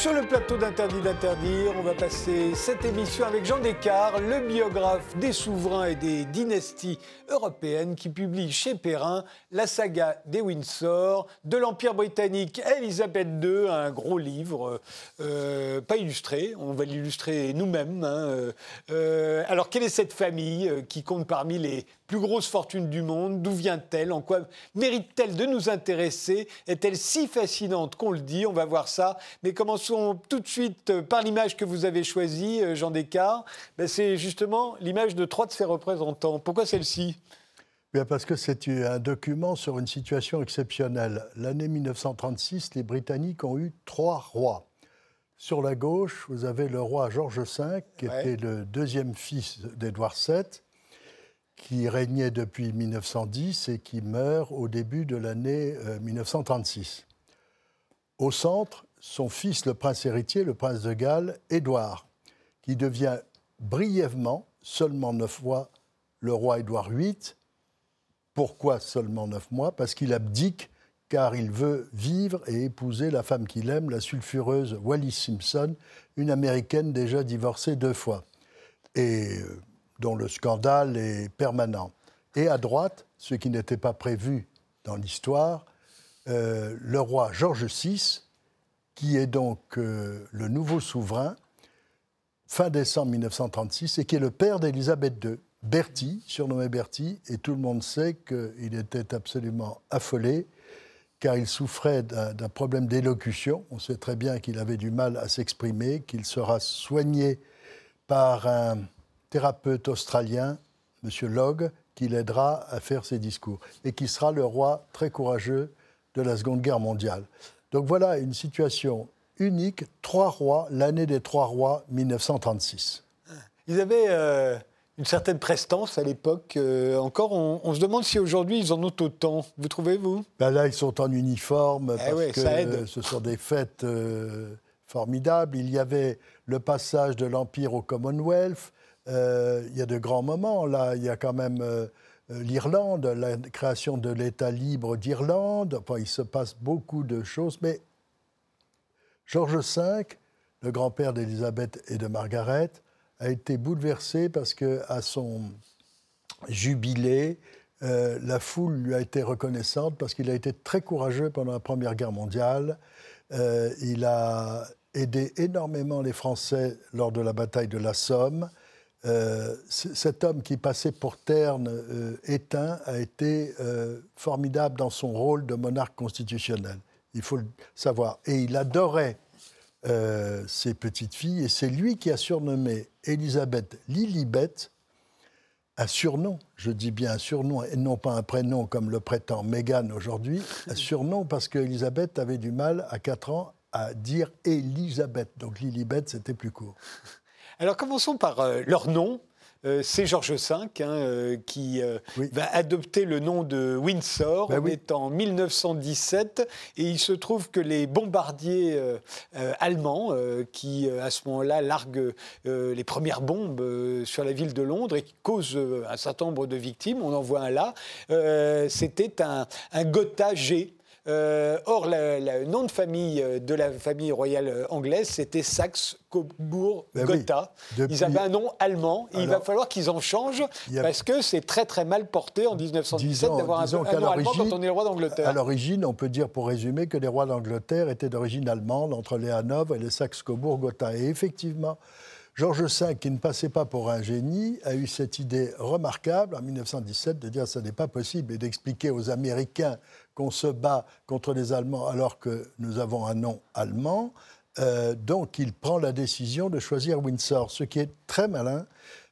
Sur le plateau d'Interdit d'interdire. On va passer cette émission avec Jean Descartes, le biographe des souverains et des dynasties européennes qui publie chez Perrin la saga des Windsor, de l'Empire britannique Elisabeth II, un gros livre, euh, pas illustré, on va l'illustrer nous-mêmes. Hein, euh, alors quelle est cette famille euh, qui compte parmi les plus grosses fortunes du monde D'où vient-elle En quoi mérite-t-elle de nous intéresser Est-elle si fascinante qu'on le dit On va voir ça. Mais commençons tout de suite par l'image que vous avez choisie, Jean Descartes. Ben, c'est justement l'image de trois de ses représentants. Pourquoi celle-ci? Bien parce que c'est un document sur une situation exceptionnelle. L'année 1936, les Britanniques ont eu trois rois. Sur la gauche, vous avez le roi George V, qui était le deuxième fils d'Édouard VII qui régnait depuis 1910 et qui meurt au début de l'année 1936. Euh, au centre, son fils, le prince héritier, le prince de Galles, Édouard, qui devient brièvement, seulement neuf mois, le roi Édouard VIII. Pourquoi seulement neuf mois? Parce qu'il abdique car il veut vivre et épouser la femme qu'il aime, la sulfureuse Wallis Simpson, une Américaine déjà divorcée deux fois. Et euh, dont le scandale est permanent. Et à droite, ce qui n'était pas prévu dans l'histoire, euh, le roi George VI, qui est donc euh, le nouveau souverain, fin décembre 1936, et qui est le père d'Élisabeth II. Bertie, surnommé Bertie, et tout le monde sait qu'il était absolument affolé, car il souffrait d'un problème d'élocution. On sait très bien qu'il avait du mal à s'exprimer, qu'il sera soigné par un thérapeute australien, M. Logg, qui l'aidera à faire ses discours et qui sera le roi très courageux de la Seconde Guerre mondiale. Donc voilà une situation unique, trois rois, l'année des trois rois 1936. Ils avaient euh, une certaine prestance à l'époque. Euh, encore, on, se demande si aujourd'hui ils en ont autant. Vous trouvez, vous? Ben Là, ils sont en uniforme eh parce que ce sont des fêtes euh, formidables. Il y avait le passage de l'Empire au Commonwealth. Euh, il y a de grands moments. Là, il y a quand même euh, euh, l'Irlande, la création de l'État libre d'Irlande. Enfin, il se passe beaucoup de choses. Mais George V, le grand-père d'Élisabeth et de Margaret, a été bouleversé parce que à son jubilé, la foule lui a été reconnaissante parce qu'il a été très courageux pendant la Première Guerre mondiale. il a aidé énormément les Français lors de la bataille de la Somme. Euh, cet homme qui passait pour terne euh, éteint a été euh, formidable dans son rôle de monarque constitutionnel. Il faut le savoir. Et il adorait ses petites filles. Et c'est lui qui a surnommé Élisabeth Lilibet, un surnom, je dis bien un surnom, et non pas un prénom comme le prétend Meghan aujourd'hui, un surnom parce qu'Élisabeth avait du mal à 4 ans à dire Élisabeth. Donc Lilibet, c'était plus court. Alors commençons par euh, leur nom. Euh, c'est Georges V hein, euh, qui va adopter le nom de Windsor. Ben on est en 1917 et il se trouve que les bombardiers allemands qui à ce moment-là larguent les premières bombes sur la ville de Londres et qui causent un certain nombre de victimes, on en voit un là, c'était un, un Gotha G. Euh, or, le nom de famille euh, de la famille royale euh, anglaise, c'était Saxe, Coburg, ben Gotha. Ils avaient un nom allemand. il va falloir qu'ils en changent parce que c'est très très mal porté en 1917 d'avoir un, nom allemand quand on est roi d'Angleterre. À l'origine, on peut dire pour résumer que les rois d'Angleterre étaient d'origine allemande entre les Hanovre et les Saxe-Cobourg, Gotha. Et effectivement, Georges V, qui ne passait pas pour un génie, a eu cette idée remarquable en 1917 de dire que ce n'est pas possible et d'expliquer aux Américains qu'on se bat contre les Allemands alors que nous avons un nom allemand. Euh, donc il prend la décision de choisir Windsor, ce qui est très malin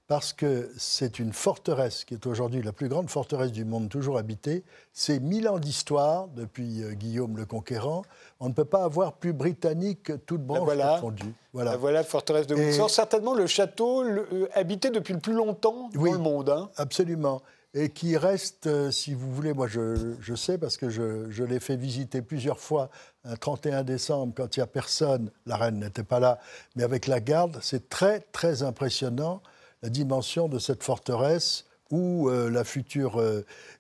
parce que c'est une forteresse qui est aujourd'hui la plus grande forteresse du monde toujours habitée. C'est mille ans d'histoire depuis euh, Guillaume le Conquérant. On ne peut pas avoir plus britannique que toute branche voilà. confondue. Voilà. voilà la forteresse de Windsor. Certainement le château euh, habité depuis le plus longtemps dans le monde. Hein. Absolument et qui reste, euh, si vous voulez, moi je, sais parce que je, je l'ai fait visiter plusieurs fois un 31 décembre quand il n'y a personne, la reine n'était pas là, mais avec la garde, c'est très très impressionnant la dimension de cette forteresse où la future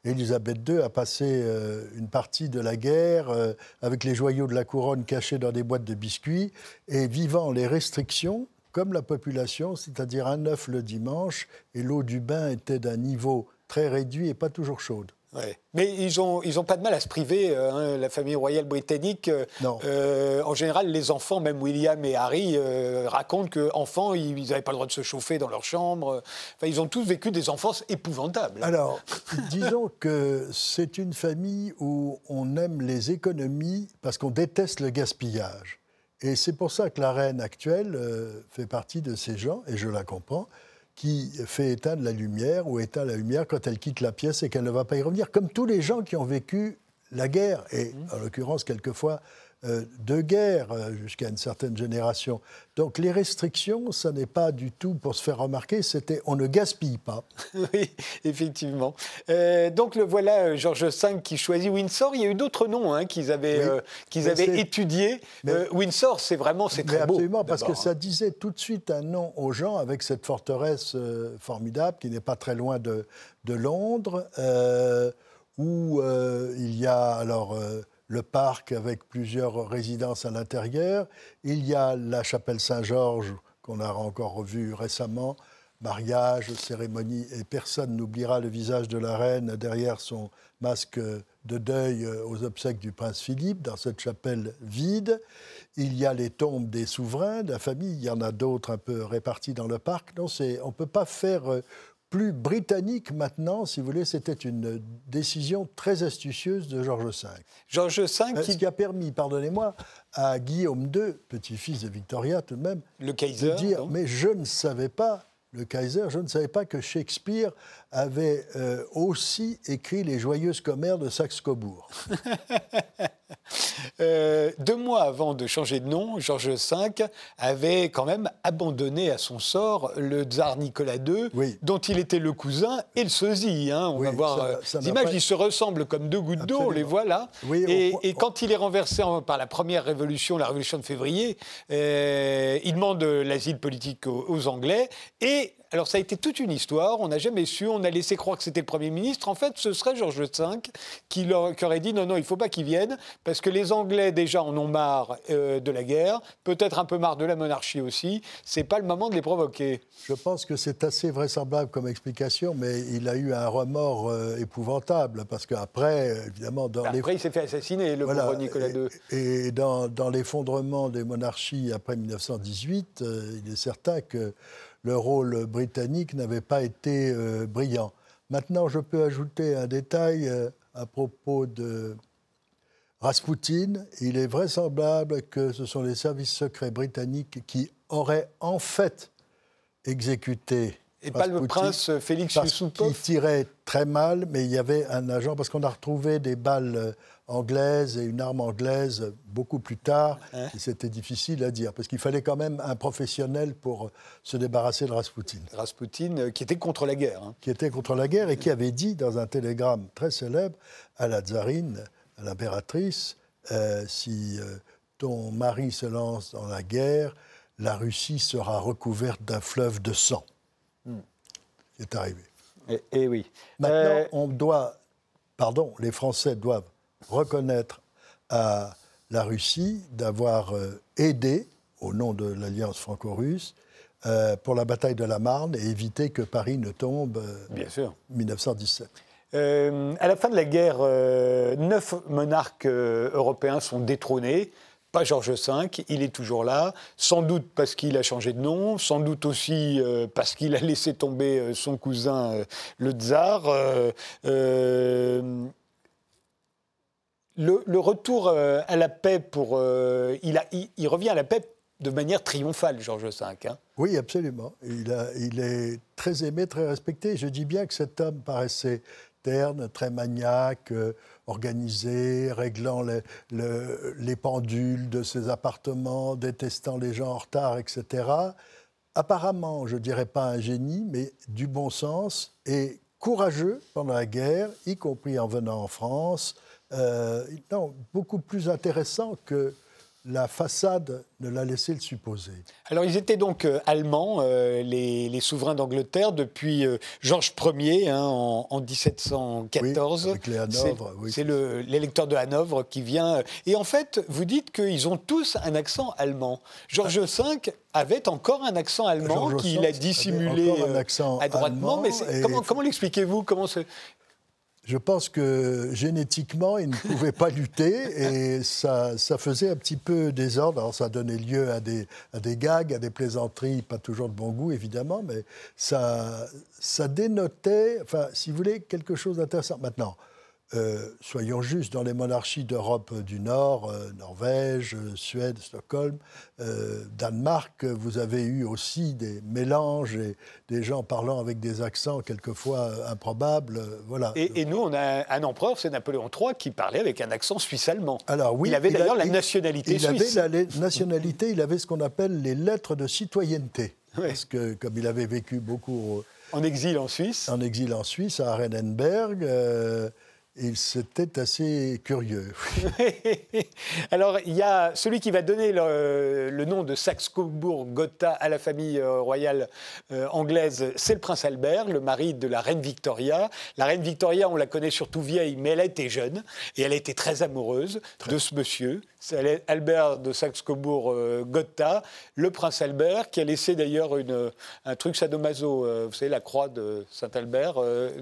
Élisabeth II a passé une partie de la guerre avec les joyaux de la couronne cachés dans des boîtes de biscuits et vivant les restrictions comme la population, c'est-à-dire un œuf le dimanche, et l'eau du bain était d'un niveau très réduit et pas toujours chaude. Mais ils n'ont ils ont pas de mal à se priver, euh, hein, la famille royale britannique. Euh, non. Euh, en général, les enfants, même William et Harry, racontent qu'enfants, ils n'avaient pas le droit de se chauffer dans leur chambre. Enfin, ils ont tous vécu des enfances épouvantables. Alors, disons que c'est une famille où on aime les économies parce qu'on déteste le gaspillage. Et c'est pour ça que la reine actuelle fait partie de ces gens, et je la comprends qui fait éteindre la lumière ou éteint la lumière quand elle quitte la pièce et qu'elle ne va pas y revenir, comme tous les gens qui ont vécu la guerre, et mmh. en l'occurrence quelquefois de guerre euh, jusqu'à une certaine génération. Donc les restrictions, ça n'est pas du tout pour se faire remarquer, c'était on ne gaspille pas. oui, effectivement. Euh, donc le voilà Georges V qui choisit Windsor. Il y a eu d'autres noms hein, qu'ils avaient, qu'ils avaient étudiés. Windsor, c'est vraiment c'est très absolument, parce que ça disait tout de suite un nom aux gens avec cette forteresse formidable qui n'est pas très loin de, de Londres, où il y a alors le parc avec plusieurs résidences à l'intérieur. Il y a la chapelle Saint-Georges qu'on a encore revue récemment, mariage, cérémonie, et personne n'oubliera le visage de la reine derrière son masque de deuil aux obsèques du prince Philippe, dans cette chapelle vide. Il y a les tombes des souverains de la famille, il y en a d'autres un peu réparties dans le parc. Non, on ne peut pas faire plus britannique maintenant, si vous voulez, c'était une décision très astucieuse de Georges V. Georges V euh, qui... Ce qui a permis, pardonnez-moi, à Guillaume II, petit-fils de Victoria tout de même, le Kaiser, de dire Mais je ne savais pas, le Kaiser, je ne savais pas que Shakespeare avait euh, aussi écrit Les Joyeuses Commères de Saxe-Cobourg. Euh, deux mois avant de changer de nom, Georges V avait quand même abandonné à son sort le tsar Nicolas II, dont il était le cousin et le sosie. Hein. On va voir euh, images, ils se ressemblent comme deux gouttes d'eau, on les voit là. et, quand il est renversé par la première révolution, la révolution de février, euh, il demande l'asile politique aux Anglais et alors ça a été toute une histoire, on n'a jamais su, on a laissé croire que c'était le Premier ministre. En fait, ce serait Georges V qui, leur, aurait dit non, non, il ne faut pas qu'il vienne, parce que les Anglais déjà en ont marre euh, de la guerre, peut-être un peu marre de la monarchie aussi. C'est pas le moment de les provoquer. Je pense que c'est assez vraisemblable comme explication, mais il a eu un remords euh, épouvantable, parce qu'après, évidemment, dans bah, Après, il s'est fait assassiner, le voilà, Nicolas II. Et, dans, l'effondrement des monarchies après 1918, euh, il est certain que le rôle britannique n'avait pas été euh, brillant. Maintenant, je peux ajouter un détail euh, à propos de Rasputin. Il est vraisemblable que ce sont les services secrets britanniques qui auraient en fait exécuté et pas le prince Félix Yusupov Qui tirait très mal, mais il y avait un agent, parce qu'on a retrouvé des balles euh, anglaise et une arme anglaise beaucoup plus tard. Hein c'était difficile à dire, parce qu'il fallait quand même un professionnel pour se débarrasser de Rasputin. Rasputin, euh, qui était contre la guerre. Hein. Qui était contre la guerre et qui avait dit dans un télégramme très célèbre à la tsarine, à l'impératrice, euh, si euh, ton mari se lance dans la guerre, la Russie sera recouverte d'un fleuve de sang. Hmm. C'est arrivé. Et, eh, eh oui. Maintenant, on doit, pardon, les Français doivent reconnaître à la Russie d'avoir euh, aidé, au nom de l'alliance franco-russe, euh, pour la bataille de la Marne et éviter que Paris ne tombe en euh, 1917. à la fin de la guerre, neuf monarques européens sont détrônés. Pas Georges V, il est toujours là, sans doute parce qu'il a changé de nom, sans doute aussi parce qu'il a laissé tomber son cousin le tsar le, retour euh, à la paix pour. Euh, il, il, revient à la paix de manière triomphale, Georges V. Hein. Oui, absolument. Il, il, est très aimé, très respecté. Je dis bien que cet homme paraissait très maniaque, euh, organisé, réglant les, les, pendules de ses appartements, détestant les gens en retard, etc. Apparemment, je ne dirais pas un génie, mais du bon sens et courageux pendant la guerre, y compris en venant en France, euh, non, beaucoup plus intéressant que la façade ne l'a laissé le supposer. Alors ils étaient donc euh, allemands, euh, les, souverains d'Angleterre, depuis euh, Georges Ier hein, en, 1714. Oui, avec les Hanovre, C'est l'électeur de Hanovre qui vient. Et en fait, vous dites qu'ils ont tous un accent allemand. Georges V avait encore un accent allemand qu'il a dissimulé adroitement. mais comment, comment l'expliquez-vous comment je pense que génétiquement, il ne pouvait pas lutter et ça, ça, faisait un petit peu désordre. Alors, ça donnait lieu à des, à des gags, à des plaisanteries, pas toujours de bon goût, évidemment, mais ça, ça dénotait, enfin, si vous voulez, quelque chose d'intéressant. Maintenant, euh, soyons justes, dans les monarchies d'Europe du Nord, euh, Norvège, Suède, Stockholm, euh, Danemark, vous avez eu aussi des mélanges et des gens parlant avec des accents quelquefois improbables. voilà. Et, nous, on a un empereur, c'est Napoléon III, qui parlait avec un accent suisse-allemand. Alors oui, il avait d'ailleurs la nationalité il suisse. Il avait la nationalité, il avait ce qu'on appelle les lettres de citoyenneté. Parce que comme il avait vécu beaucoup... En exil en Suisse. En exil en Suisse, à Arenenberg c'était assez curieux. Alors, il y a celui qui va donner le, nom de Saxe-Cobourg-Gotha à la famille euh, royale euh, anglaise, c'est le prince Albert, le mari de la reine Victoria. La reine Victoria, on la connaît surtout vieille, mais elle a été jeune et elle a été très amoureuse de ce monsieur. C'est Albert de Saxe-Cobourg-Gotha, le prince Albert, qui a laissé d'ailleurs un truc sadomaso, euh, vous savez, la croix de Saint-Albert.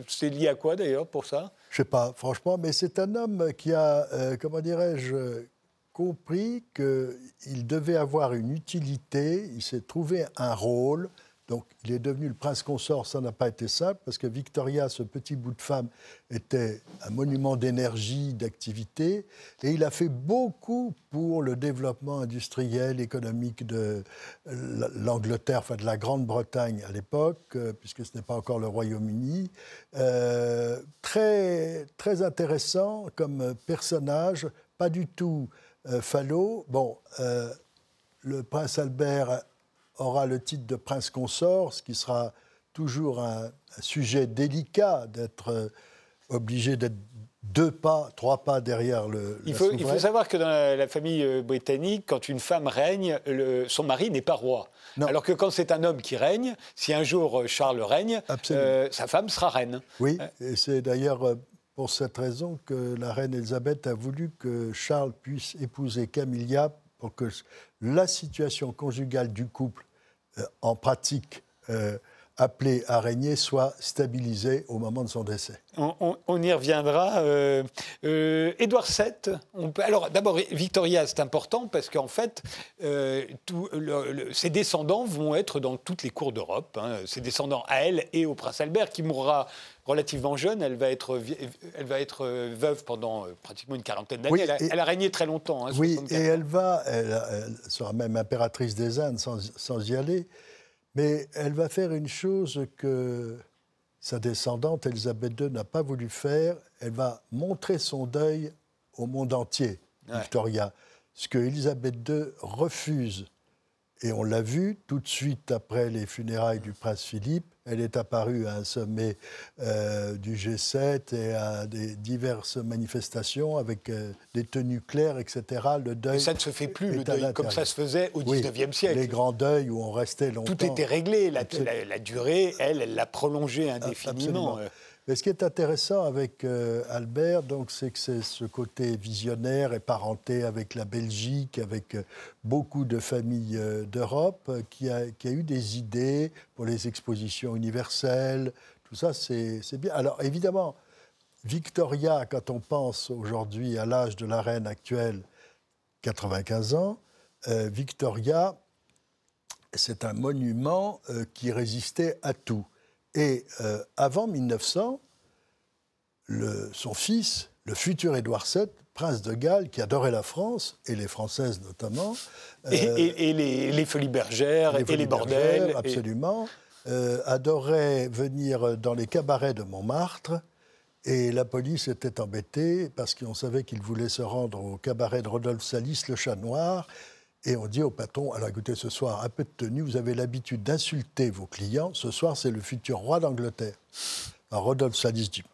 C'est lié à quoi d'ailleurs pour ça? Je sais pas, franchement, mais c'est un homme qui a, euh, comment dirais-je, compris qu'il devait avoir une utilité, il s'est trouvé un rôle, donc il est devenu le prince consort, ça n'a pas été simple, parce que Victoria, ce petit bout de femme, était un monument d'énergie, d'activité, et il a fait beaucoup pour le développement industriel, économique de l'Angleterre, enfin de la Grande-Bretagne à l'époque, euh, puisque ce n'est pas encore le Royaume-Uni. Euh, très, très intéressant comme personnage, pas du tout euh, Bon, euh, le prince Albert aura le titre de prince consort, ce qui sera toujours un, sujet délicat d'être euh, obligé d'être deux pas, trois pas derrière le. Il faut, il faut savoir que dans la, famille euh, britannique, quand une femme règne, le, son mari n'est pas roi. Alors que quand c'est un homme qui règne, si un jour euh, Charles règne, sa femme sera reine. Oui, et c'est d'ailleurs pour cette raison que la reine Elisabeth a voulu que Charles puisse épouser Camilla pour que la situation conjugale du couple, euh, en pratique euh, appelée à régner, soit stabilisée au moment de son décès. On, y reviendra. Euh, Édouard VII, on peut, alors d'abord Victoria, c'est important parce qu'en fait, ses descendants vont être dans toutes les cours d'Europe. Hein, ses descendants à elle et au prince Albert, qui mourra relativement jeune. Elle va être, elle va être euh, veuve pendant euh, pratiquement une quarantaine d'années. elle, a régné très longtemps. Hein, oui, et elle va, elle, sera même impératrice des Indes sans, sans, y aller, mais elle va faire une chose que sa descendante, Elisabeth II, n'a pas voulu faire. Elle va montrer son deuil au monde entier, Victoria. Ce que Elisabeth II refuse. Et on l'a vu tout de suite après les funérailles du prince Philippe elle est apparue à un sommet euh, du G7 et à des diverses manifestations avec euh, des tenues claires, etc. Le deuil. ça ne se fait plus, le deuil, comme ça se faisait au XIXe siècle. Les grands deuils où on restait longtemps. Tout était réglé. La, durée, elle, elle l'a prolongée indéfiniment. Mais ce qui est intéressant avec euh, Albert, donc, c'est que c'est ce côté visionnaire et parenté avec la Belgique, avec euh, beaucoup de familles euh, d'Europe, qui a, qui, a, eu des idées pour les expositions universelles. Tout ça, c'est bien. Alors, évidemment, Victoria, quand on pense aujourd'hui à l'âge de la reine actuelle, 95 ans, Victoria, c'est un monument qui résistait à tout. Et euh, avant 1900, son fils, le futur Édouard VII, prince de Galles, qui adorait la France, et les Françaises notamment. et, euh, les, folies bergères, et les bordels. Absolument. Euh, adorait venir dans les cabarets de Montmartre. Et la police était embêtée parce qu'on savait qu'il voulait se rendre au cabaret de Rodolphe Salis, le chat noir. Et on dit au patron, alors écoutez, ce soir, un peu de tenue, vous avez l'habitude d'insulter vos clients, ce soir, c'est le futur roi d'Angleterre. Alors Rodolphe Salis dit,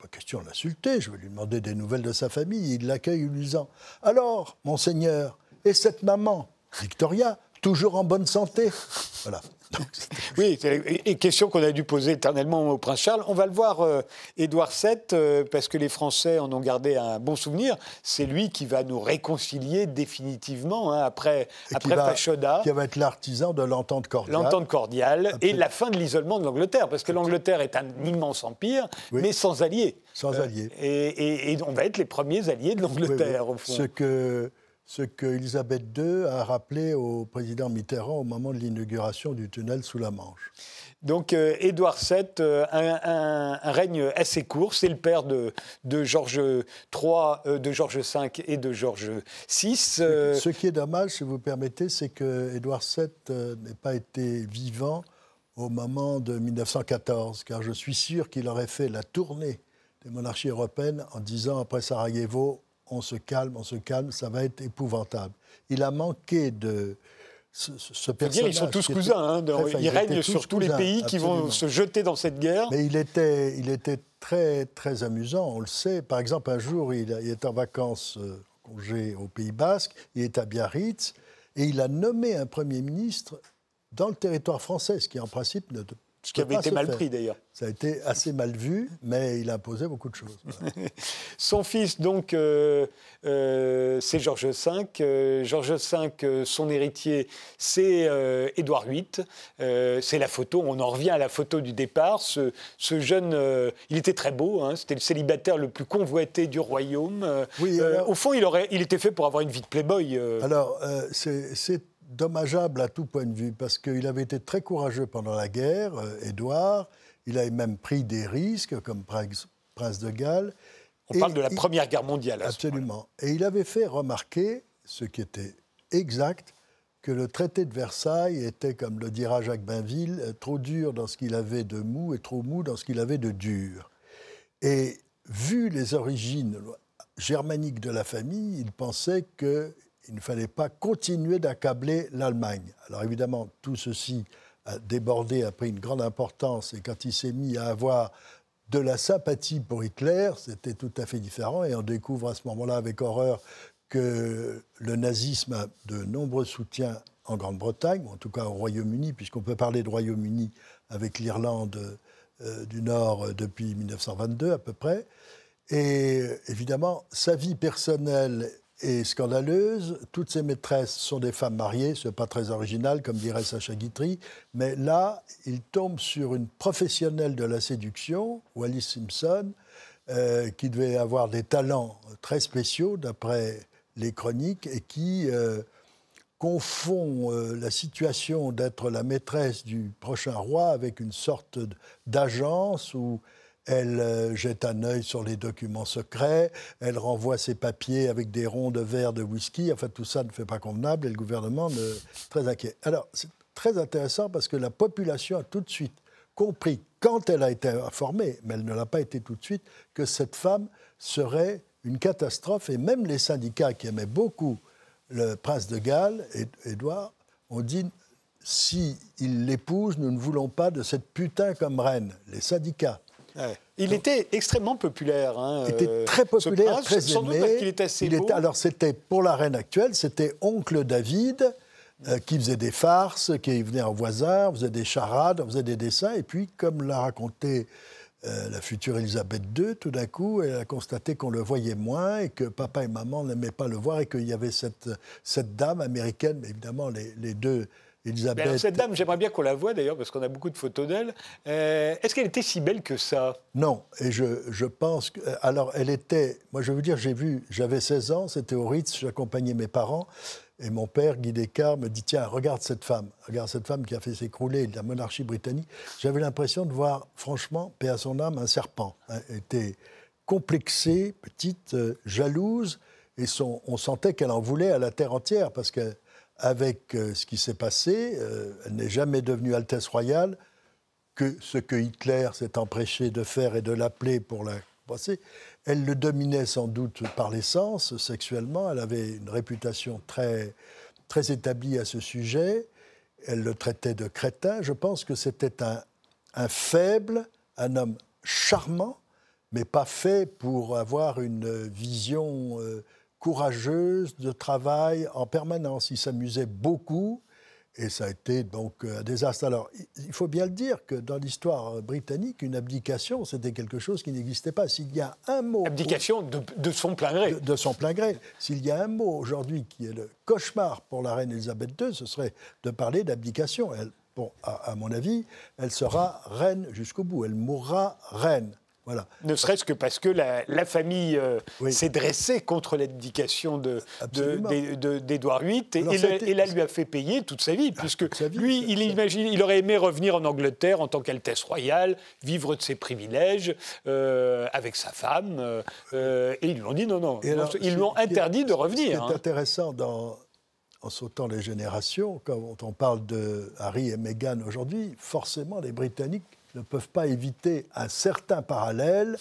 pas question de l'insulter, je vais lui demander des nouvelles de sa famille. Il l'accueille en lui disant, alors, monseigneur, Et cette maman, Victoria, toujours en bonne santé. Voilà. oui, une question qu'on a dû poser éternellement au prince Charles. On va le voir, euh, Édouard VII, euh, parce que les Français en ont gardé un bon souvenir. C'est lui qui va nous réconcilier définitivement hein, après, après Fachoda. Qui va être l'artisan de l'entente cordiale. L'entente cordiale et la fin de l'isolement de l'Angleterre, parce que l'Angleterre est un immense empire, mais sans alliés. Sans euh, alliés. et, on va être les premiers alliés de l'Angleterre, au fond. Ce que ce qu'Elisabeth II a rappelé au président Mitterrand au moment de l'inauguration du tunnel sous la Manche. Donc euh, Édouard VII, euh, un, règne assez court, c'est le père de, de Georges III, euh, de Georges V et de Georges VI. Ce qui est dommage, si vous permettez, c'est que Édouard VII n'ait pas été vivant au moment de 1914, car je suis sûr qu'il aurait fait la tournée des monarchies européennes en disant après Sarajevo, on se calme, on se calme, ça va être épouvantable. Il a manqué de ce, ce personnage. Dire, ils sont tous cousins, hein, ils, règnent sur tous les pays qui vont se jeter dans cette guerre. Mais il était, il était très, très amusant, on le sait. Par exemple, un jour, il, est en vacances, euh, congé au Pays Basque, il est à Biarritz, et il a nommé un Premier ministre dans le territoire français, ce qui en principe ne ce qui avait été mal pris d'ailleurs. Ça a été assez mal vu, mais il a imposé beaucoup de choses. son fils, donc, euh, euh, c'est Georges V. Euh, Georges V, son héritier, c'est Édouard VIII. c'est la photo, on en revient à la photo du départ. Ce, jeune, il était très beau, hein, c'était le célibataire le plus convoité du royaume. Oui, au fond, il, aurait, il était fait pour avoir une vie de playboy. Alors, c'est dommageable à tout point de vue, parce qu'il avait été très courageux pendant la guerre, euh, Édouard. Il avait même pris des risques, comme prince de Galles. On parle de la Première Guerre mondiale. absolument. Et il avait fait remarquer, ce qui était exact, que le traité de Versailles était, comme le dira Jacques Bainville, euh, trop dur dans ce qu'il avait de mou et trop mou dans ce qu'il avait de dur. Et vu les origines germaniques de la famille, il pensait que il ne fallait pas continuer d'accabler l'Allemagne. Alors évidemment, tout ceci a débordé, a pris une grande importance, et quand il s'est mis à avoir de la sympathie pour Hitler, c'était tout à fait différent, et on découvre à ce moment-là avec horreur que le nazisme a de nombreux soutiens en Grande-Bretagne, ou en tout cas au Royaume-Uni, puisqu'on peut parler de Royaume-Uni avec l'Irlande euh, du Nord depuis 1922 à peu près. Et évidemment, sa vie personnelle et scandaleuse. Toutes ses maîtresses sont des femmes mariées, ce n'est pas très original, comme dirait Sacha Guitry, mais là, il tombe sur une professionnelle de la séduction, Wallis Simpson, euh, qui devait avoir des talents très spéciaux, d'après les chroniques, et qui euh, confond euh, la situation d'être la maîtresse du prochain roi avec une sorte d'agence où elle euh, jette un œil sur les documents secrets, elle renvoie ses papiers avec des ronds de verre de whisky. Enfin, tout ça ne fait pas convenable et le gouvernement est très inquiet. Alors, c'est très intéressant parce que la population a tout de suite compris, quand elle a été informée, mais elle ne l'a pas été tout de suite, que cette femme serait une catastrophe. Et même les syndicats qui aimaient beaucoup le prince de Galles, Édouard, ont dit si il l'épouse, nous ne voulons pas de cette putain comme reine. Les syndicats. Il était extrêmement populaire. Hein, il était euh, très populaire, très aimé. il était assez beau. alors c'était pour la reine actuelle, c'était oncle David euh, qui faisait des farces, qui venait en voisin, faisait des charades, faisait des dessins. Et puis, comme l'a raconté euh, la future Elisabeth II, tout d'un coup, elle a constaté qu'on le voyait moins et que papa et maman n'aimaient pas le voir et qu'il y avait cette, cette dame américaine, mais évidemment les, les deux Elisabeth. cette dame, j'aimerais bien qu'on la voie d'ailleurs, parce qu'on a beaucoup de photos d'elle. Euh, est-ce qu'elle était si belle que ça? Non, et je, je, pense que. Alors, elle était. Moi, je veux dire, j'ai vu, j'avais 16 ans, c'était au Ritz, j'accompagnais mes parents, et mon père, Guy Descartes, me dit Tiens, regarde cette femme, regarde cette femme qui a fait s'écrouler la monarchie britannique. J'avais l'impression de voir, franchement, paix à son âme, un serpent. Elle était complexée, petite, euh, jalouse, et son, on sentait qu'elle en voulait à la terre entière, parce que avec euh, ce qui s'est passé. Euh, elle n'est jamais devenue Altesse royale que ce que Hitler s'est empêché de faire et de l'appeler pour la passer. Elle le dominait sans doute par l'essence, sexuellement. Elle avait une réputation très, très établie à ce sujet. Elle le traitait de crétin. Je pense que c'était un, un faible, un homme charmant, mais pas fait pour avoir une vision euh, courageuse, de travail en permanence. Il s'amusait beaucoup. Et ça a été donc un désastre. Alors, il faut bien le dire que dans l'histoire britannique, une abdication, c'était quelque chose qui n'existait pas. S'il y a un mot. Abdication de, son plein gré. De, son plein gré. S'il y a un mot aujourd'hui qui est le cauchemar pour la reine Elisabeth II, ce serait de parler d'abdication. Elle, bon, à mon avis, elle sera reine jusqu'au bout. Elle mourra reine. Ne serait-ce que parce que la, famille euh, s'est dressée contre l'abdication d'Édouard VIII et, là, lui a fait payer toute sa vie, ah, puisque lui, il, imagine, il aurait aimé revenir en Angleterre en tant qu'Altesse royale, vivre de ses privilèges euh, avec sa femme, euh, et ils lui ont dit non, non, ils lui ont interdit de revenir. Ce qui est hein. intéressant en sautant les générations, quand on parle de Harry et Meghan aujourd'hui, forcément les Britanniques ne peuvent pas éviter un certain parallèle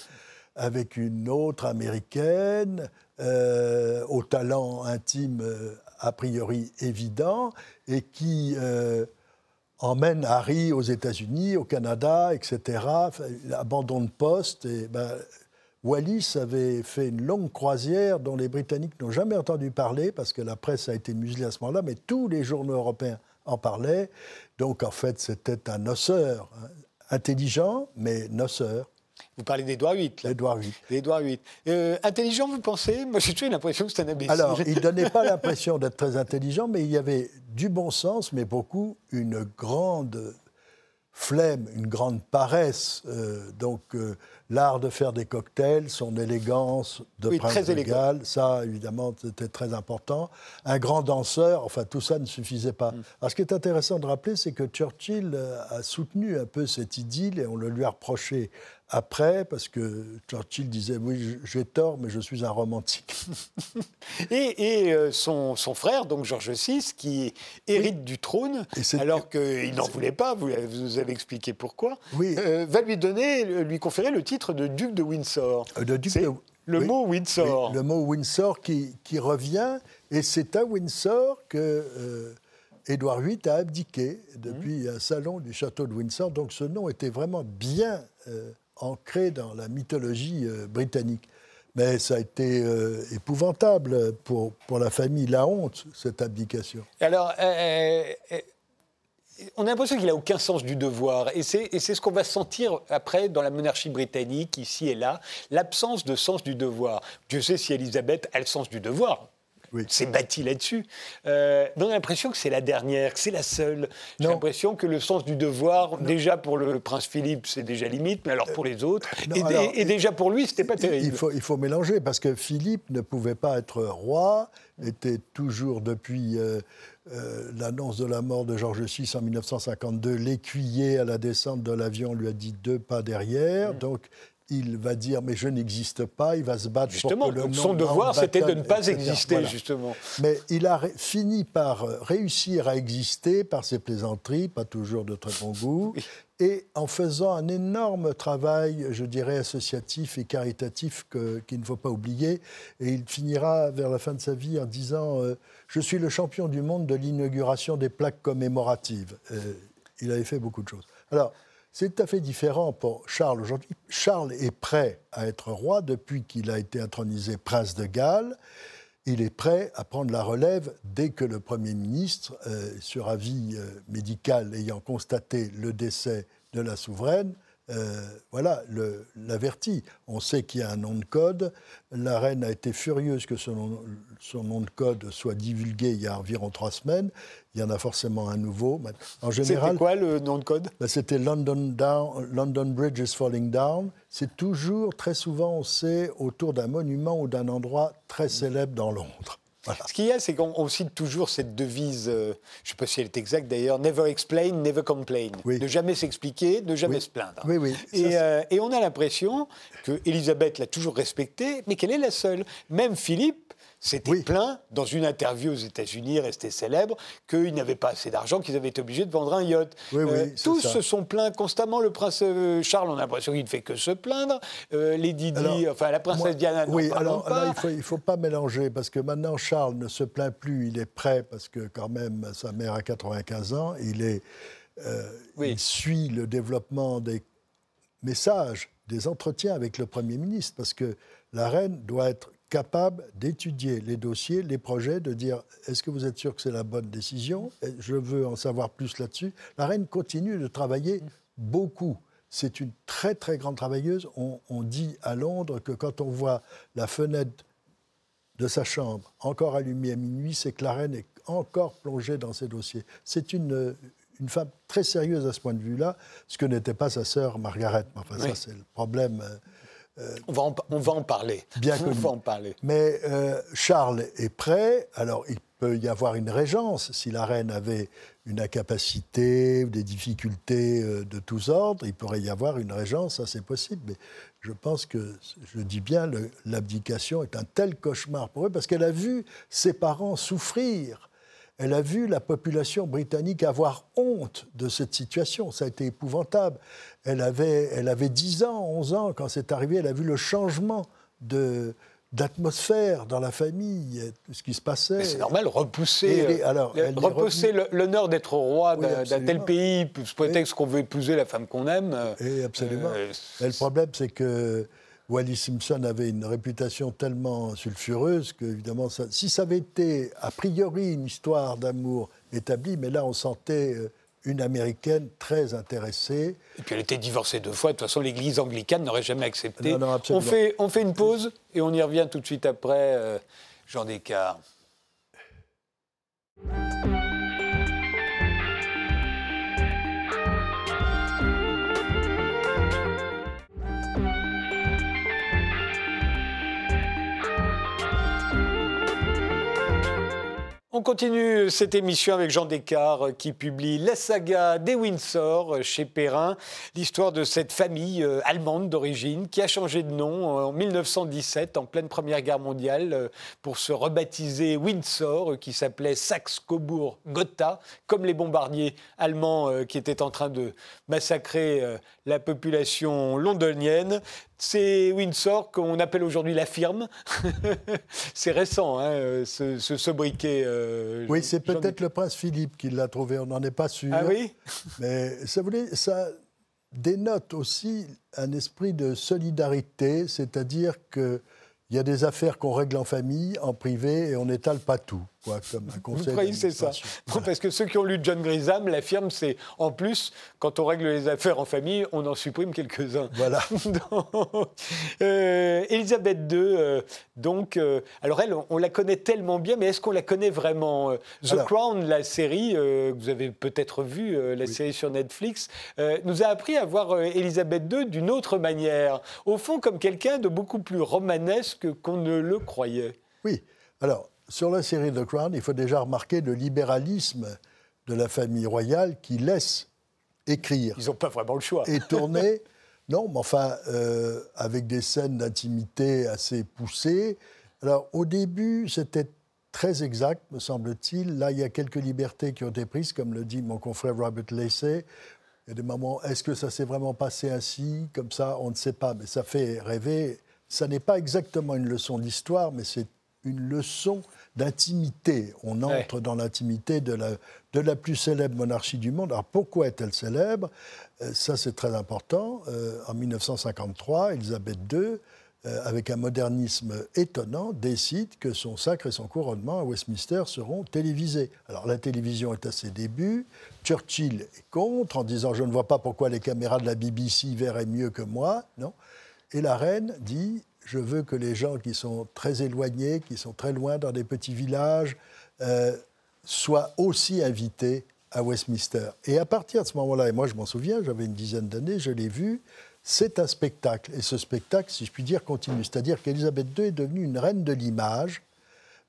avec une autre américaine euh, au talent intime euh, a priori évident et qui euh, emmène Harry aux États-Unis, au Canada, etc. abandon de poste. Ben, Wallis avait fait une longue croisière dont les Britanniques n'ont jamais entendu parler parce que la presse a été muselée à ce moment-là, mais tous les journaux européens en parlaient. Donc en fait, c'était un osseur. Hein intelligent, mais noceur. Vous parlez d'Edouard VIII. Édouard VIII. Édouard VIII. Euh, intelligent, vous pensez? Moi, j'ai toujours l'impression que c'est un imbécile. Alors, il ne donnait pas l'impression d'être très intelligent, mais il y avait du bon sens, mais beaucoup une grande flemme, une grande paresse. Euh, donc, euh, l'art de faire des cocktails, son élégance de prince égal, ça, évidemment, c'était très important. Un grand danseur, enfin, tout ça ne suffisait pas. Mm. Alors, ce qui est intéressant de rappeler, c'est que Churchill euh, a soutenu un peu cette idylle et on le lui a reproché après, parce que Churchill disait oui, j'ai tort, mais je suis un romantique. et, euh, son, son, frère, donc George VI, qui hérite du trône, alors qu'il n'en voulait pas, vous, vous avez expliqué pourquoi, oui. Euh, va lui donner, lui conférer le titre de duc de Windsor. Euh, de duc de... Le mot Windsor. le mot Windsor qui, qui revient, et c'est à Windsor que. Édouard VIII a abdiqué depuis mmh. un salon du château de Windsor, donc ce nom était vraiment bien ancré dans la mythologie euh, britannique. Mais ça a été euh, épouvantable pour, pour la famille, la honte, cette abdication. Alors, euh, on a l'impression qu'il n'a aucun sens du devoir. Et c'est ce qu'on va sentir après dans la monarchie britannique, ici et là, l'absence de sens du devoir. Dieu sait si Elisabeth a le sens du devoir c'est bâti là-dessus. Euh, on a l'impression que c'est la dernière, que c'est la seule. J'ai l'impression que le sens du devoir, déjà pour le, prince Philippe, c'est déjà limite, mais alors pour les autres, et, déjà pour lui, c'était pas terrible. Il faut, il faut mélanger, parce que Philippe ne pouvait pas être roi, était toujours depuis... Euh, euh, l'annonce de la mort de Georges VI en 1952, l'écuyer à la descente de l'avion lui a dit deux pas derrière. Mmh. Donc, il va dire mais je n'existe pas, il va se battre justement, pour que le Son devoir, c'était de ne pas exister, justement. Mais il a fini par euh, réussir à exister par ses plaisanteries, pas toujours de très bon goût, et en faisant un énorme travail, je dirais, associatif et caritatif qu'il ne faut pas oublier. Et il finira vers la fin de sa vie en disant euh, Je suis le champion du monde de l'inauguration des plaques commémoratives. il avait fait beaucoup de choses. Alors, c'est tout à fait différent pour Charles aujourd'hui. Charles est prêt à être roi depuis qu'il a été intronisé prince de Galles. Il est prêt à prendre la relève dès que le Premier ministre, euh, sur avis euh, médical ayant constaté le décès de la souveraine, euh, voilà, l'avertit. On sait qu'il y a un nom de code. La reine a été furieuse que son nom, de code soit divulgué il y a environ trois semaines. Il y en a forcément un nouveau. En général, c'était quoi le nom de code? ben, C'était London, London Bridge is falling down. C'est toujours, très souvent, on sait, autour d'un monument ou d'un endroit très célèbre dans Londres. Ce qu'il y a, c'est qu'on cite toujours cette devise, euh, je ne sais pas si elle est exacte d'ailleurs, never explain, never complain. Ne jamais s'expliquer, ne jamais se plaindre. Oui, oui. Et, euh, et, on a l'impression que Elisabeth l'a toujours respectée, mais qu'elle est la seule. Même Philippe c'était plein, dans une interview aux États-Unis, resté célèbre, qu'ils n'avaient pas assez d'argent, qu'ils avaient été obligés de vendre un yacht. Euh, tous se sont plaints constamment. Le prince euh, Charles, on a l'impression qu'il ne fait que se plaindre. Euh, Lady Di, enfin la princesse Diana, Oui, alors là, il ne faut, pas mélanger, parce que maintenant, Charles ne se plaint plus, il est prêt, parce que quand même, sa mère a 95 ans, il, est, il suit le développement des messages, des entretiens avec le Premier ministre, parce que la reine doit être capable d'étudier les dossiers, les projets, de dire est-ce que vous êtes sûr que c'est la bonne décision? Je veux en savoir plus là-dessus. La reine continue de travailler beaucoup. C'est une très très grande travailleuse. On, dit à Londres que quand on voit la fenêtre de sa chambre encore allumée à minuit, c'est que la reine est encore plongée dans ses dossiers. C'est une, une femme très sérieuse à ce point de vue-là, ce que n'était pas sa sœur Margaret. Enfin, ça, c'est le problème. Euh, on, va en, on, va en, parler. Bien on va en parler. Mais euh, Charles est prêt. Alors, il peut y avoir une régence. Si la reine avait une incapacité ou des difficultés euh, de tous ordres, il pourrait y avoir une régence, ça c'est possible. Mais je pense que, je dis bien, l'abdication est un tel cauchemar pour eux parce qu'elle a vu ses parents souffrir elle a vu la population britannique avoir honte de cette situation. Ça a été épouvantable. Elle avait, elle avait 10 ans, 11 ans quand c'est arrivé. Elle a vu le changement de, d'atmosphère dans la famille, ce qui se passait. C'est normal, repousser, euh, repousser l'honneur d'être roi d'un tel pays, sous prétexte qu'on veut épouser la femme qu'on aime. Et absolument. Euh, le problème, c'est que Wally Simpson avait une réputation tellement sulfureuse que, évidemment, si ça avait été a priori une histoire d'amour établie, mais là, on sentait euh, une américaine très intéressée. Et puis elle était divorcée deux fois. De toute façon, l'Église anglicane n'aurait jamais accepté. on, fait, on fait une pause et on y revient tout de suite après, euh, Jean Descartes. On continue cette émission avec Jean Descartes qui publie La saga des Windsor chez Perrin, l'histoire de cette famille euh, allemande d'origine qui a changé de nom en 1917 en pleine Première Guerre mondiale euh, pour se rebaptiser Windsor qui s'appelait Saxe-Cobourg-Gotha comme les bombardiers allemands euh, qui étaient en train de massacrer la population londonienne. C'est Windsor qu'on appelle aujourd'hui la firme. c'est récent, hein, ce, sobriquet. Euh, oui, c'est peut-être le prince Philippe qui l'a trouvé, on n'en est pas sûr. Ah oui? Mais ça, voulait, ça dénote aussi un esprit de solidarité, c'est-à-dire que il y a des affaires qu'on règle en famille, en privé, et on n'étale pas tout, quoi, comme un conseil. Vous croyez c'est ça Parce que ceux qui ont lu John Grisham l'affirment, c'est en plus, quand on règle les affaires en famille, on en supprime quelques-uns. Voilà. Euh, Elisabeth II, euh, donc, euh, alors elle, on, la connaît tellement bien, mais est-ce qu'on la connaît vraiment The Crown, la série, que vous avez peut-être vu, la série sur Netflix, nous a appris à voir Elisabeth II d'une autre manière. Au fond, comme quelqu'un de beaucoup plus romanesque qu'on ne le croyait. Oui. Alors, sur la série The Crown, il faut déjà remarquer le libéralisme de la famille royale qui laisse écrire. Ils n'ont pas vraiment le choix. Et tourner, non, mais enfin, euh, avec des scènes d'intimité assez poussées. Alors, au début, c'était très exact, me semble-t-il. Là, il y a quelques libertés qui ont été prises, comme le dit mon confrère Robert Lacey. Il y a des moments, est-ce que ça s'est vraiment passé ainsi? Comme ça, on ne sait pas, mais ça fait rêver ça n'est pas exactement une leçon d'histoire, mais c'est une leçon d'intimité. On entre dans l'intimité de la, de la plus célèbre monarchie du monde. Alors pourquoi est-elle célèbre? Euh, Ça, c'est très important. Euh, en 1953, Elisabeth II, euh, avec un modernisme étonnant, décide que son sacre et son couronnement à Westminster seront télévisés. Alors la télévision est à ses débuts. Churchill est contre en disant Je ne vois pas pourquoi les caméras de la BBC verraient mieux que moi. Non et la reine dit, je veux que les gens qui sont très éloignés, qui sont très loin dans des petits villages, euh, soient aussi invités à Westminster. Et à partir de ce moment-là, et moi je m'en souviens, j'avais une dizaine d'années, je l'ai vu, c'est un spectacle. Et ce spectacle, si je puis dire, continue. C'est-à-dire qu'Elisabeth II est devenue une reine de l'image.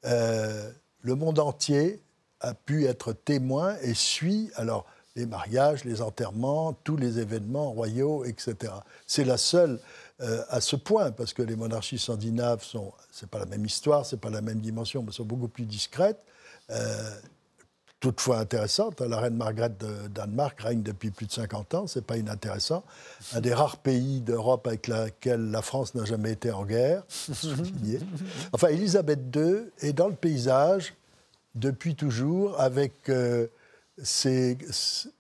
Euh, le monde entier a pu être témoin et suit alors les mariages, les enterrements, tous les événements royaux, etc. C'est la seule euh, à ce point, parce que les monarchies scandinaves sont, c'est pas la même histoire, c'est pas la même dimension, mais sont beaucoup plus discrètes. Euh, toutefois intéressantes. La reine Margrethe de Danemark règne depuis plus de 50 ans, c'est pas inintéressant. Un des rares pays d'Europe avec lequel la France n'a jamais été en guerre. enfin, Elisabeth II est dans le paysage depuis toujours avec euh, ses,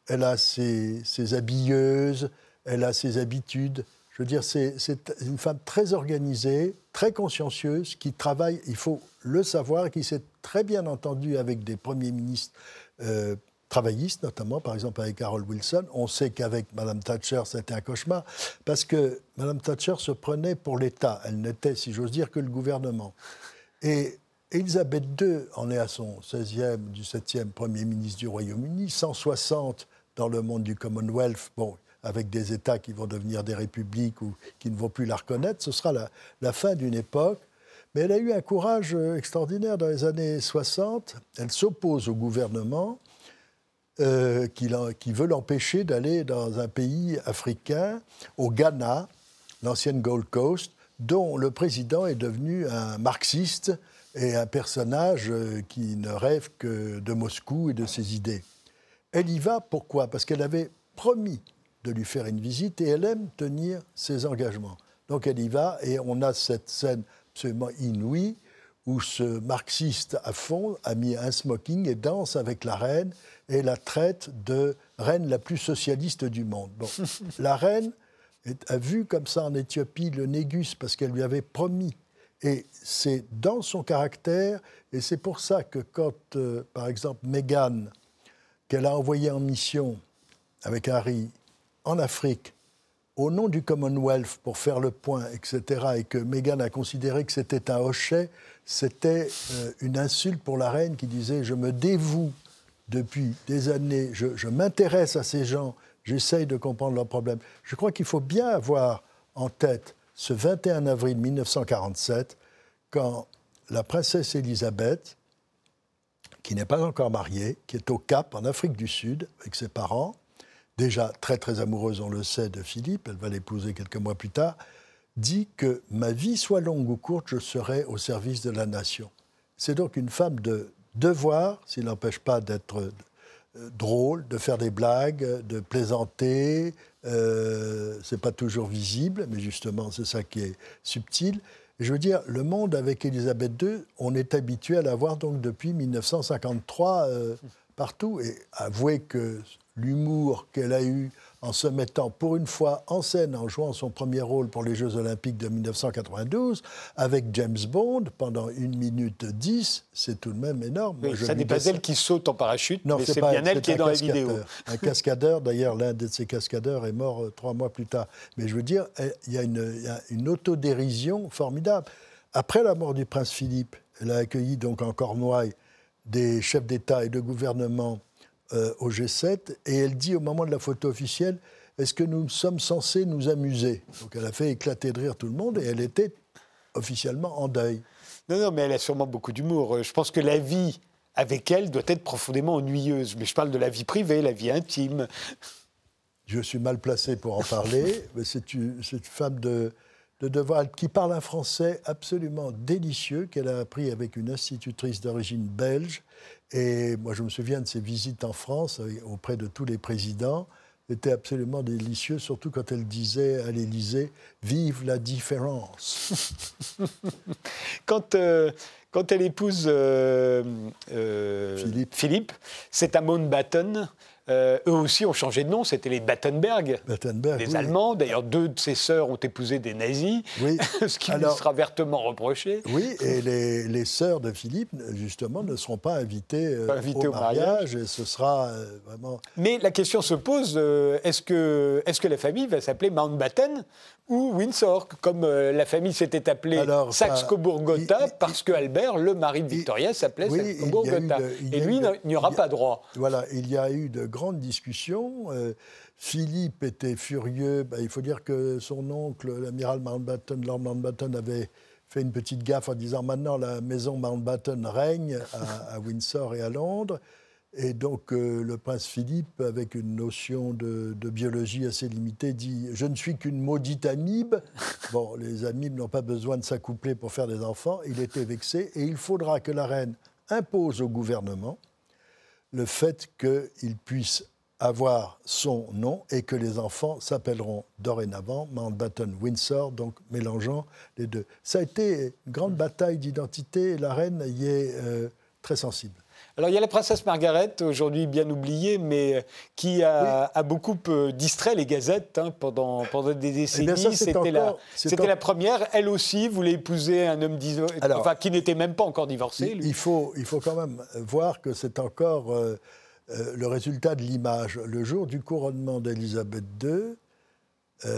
elle a ses, ses habilleuses, elle a ses habitudes, Je veux dire, c'est une femme très organisée, très consciencieuse, qui travaille, il faut le savoir, qui s'est très bien entendue avec des premiers ministres euh, travaillistes, notamment, par exemple avec Harold Wilson. On sait qu'avec Mme Thatcher, c'était un cauchemar, parce que Mme Thatcher se prenait pour l'État. Elle n'était, si j'ose dire, que le gouvernement. Et Elisabeth II en est à son 16e, 17e Premier ministre du Royaume-Uni, 160 dans le monde du Commonwealth. Bon, avec des États qui vont devenir des républiques ou qui ne vont plus la reconnaître. Ce sera la, fin d'une époque. Mais elle a eu un courage euh, extraordinaire dans les années 60. Elle s'oppose au gouvernement euh, qui, veut l'empêcher d'aller dans un pays africain, au Ghana, l'ancienne Gold Coast, dont le président est devenu un marxiste et un personnage euh, qui ne rêve que de Moscou et de ses idées. Elle y va, pourquoi? Parce qu'elle avait promis de lui faire une visite et elle aime tenir ses engagements. Donc elle y va et on a cette scène absolument inouïe où ce marxiste à fond a mis un smoking et danse avec la reine et la traite de reine la plus socialiste du monde. Bon, la reine a vu comme ça en Éthiopie le Négus parce qu'elle lui avait promis. Et c'est dans son caractère, et c'est pour ça que quand, euh, par exemple, Meghan, qu'elle a envoyé en mission avec Harry en Afrique, au nom du Commonwealth, pour faire le point, etc., et que Meghan a considéré que c'était un hochet, c'était euh, une insulte pour la reine qui disait Je me dévoue depuis des années, je, m'intéresse à ces gens, j'essaye de comprendre leurs problèmes. Je crois qu'il faut bien avoir en tête ce 21 avril 1947, quand la princesse Élisabeth, qui n'est pas encore mariée, qui est au Cap, en Afrique du Sud, avec ses parents, déjà très très amoureuse, on le sait, de Philippe, elle va l'épouser quelques mois plus tard, dit que ma vie soit longue ou courte, je serai au service de la nation. C'est donc une femme de devoir, s'il n'empêche pas d'être euh, drôle, de faire des blagues, de plaisanter. Euh, c'est pas toujours visible, mais justement, c'est ça qui est subtil. je veux dire, le monde avec Élisabeth II, on est habitué à la voir donc depuis 1953 euh, partout. Et avouez que l'humour qu'elle a eu en se mettant pour une fois en scène, en jouant son premier rôle pour les Jeux Olympiques de 1992, avec James Bond pendant une minute dix, c'est tout de même énorme. ça n'est pas elle qui saute en parachute, mais c'est bien elle qui est dans la vidéo. Un cascadeur, d'ailleurs, l'un de ces cascadeurs est mort euh, trois mois plus tard. Mais je veux dire, il y a une, il y a une autodérision formidable. Après la mort du prince Philippe, elle a accueilli donc en Cornouailles des chefs d'État et de gouvernement euh, au G7 et elle dit au moment de la photo officielle Est-ce que nous sommes censés nous amuser? Donc elle a fait éclater de rire tout le monde et elle était officiellement en deuil. Non, non, mais elle a sûrement beaucoup d'humour. Euh, je pense que la vie avec elle doit être profondément ennuyeuse. Mais je parle de la vie privée, la vie intime. Je suis mal placé pour en parler, mais c'est une, femme de, de devoir qui parle un français absolument délicieux qu'elle a appris avec une institutrice d'origine belge et moi, je me souviens de ses visites en France auprès de tous les présidents. C'était absolument délicieux, surtout quand elle disait à l'Élysée Vive la différence. quand, euh, quand elle épouse euh, euh, Philippe, Philippe c'est à Mountbatten. Euh, eux aussi ont changé de nom, c'était les Battenberg, les Allemands. D'ailleurs, deux de ses sœurs ont épousé des nazis, oui. ce qui lui sera vertement reproché. Oui, et les, les, sœurs de Philippe, justement, ne seront pas invitées, euh, au, mariage, et ce sera euh, vraiment... Mais la question se pose, est-ce que, est que la famille va s'appeler Mountbatten? Ou Windsor, comme la famille s'était appelée Saxe-Cobourg-Gotha, parce que Albert, le mari de Victoria, s'appelait Saxe-Cobourg-Gotha. Et lui, il n'y aura pas droit. Voilà, il y a eu de grande discussion. Euh, Philippe était furieux. Ben, il faut dire que son oncle, l'amiral Mountbatten, Lord Mountbatten, avait fait une petite gaffe en disant maintenant la maison Mountbatten règne à, Windsor et à Londres. Et donc euh, le prince Philippe, avec une notion de, biologie assez limitée, dit Je ne suis qu'une maudite amibe. Bon, les amibes n'ont pas besoin de s'accoupler pour faire des enfants. Il était vexé et il faudra que la reine impose au gouvernement le fait qu'il puisse avoir son nom et que les enfants s'appelleront dorénavant Mountbatten Windsor, donc mélangeant les deux. Ça a été une grande bataille d'identité et la reine y est euh, très sensible. Alors il y a la princesse Margaret, aujourd'hui bien oubliée, mais euh, qui a, beaucoup euh, distrait les gazettes hein, pendant, pendant des eh décennies. C'était la, la, première. Elle aussi voulait épouser un homme enfin, qui n'était même pas encore divorcé. Il, faut, il faut quand même voir que c'est encore euh, le résultat de l'image. Le jour du couronnement d'Élisabeth II,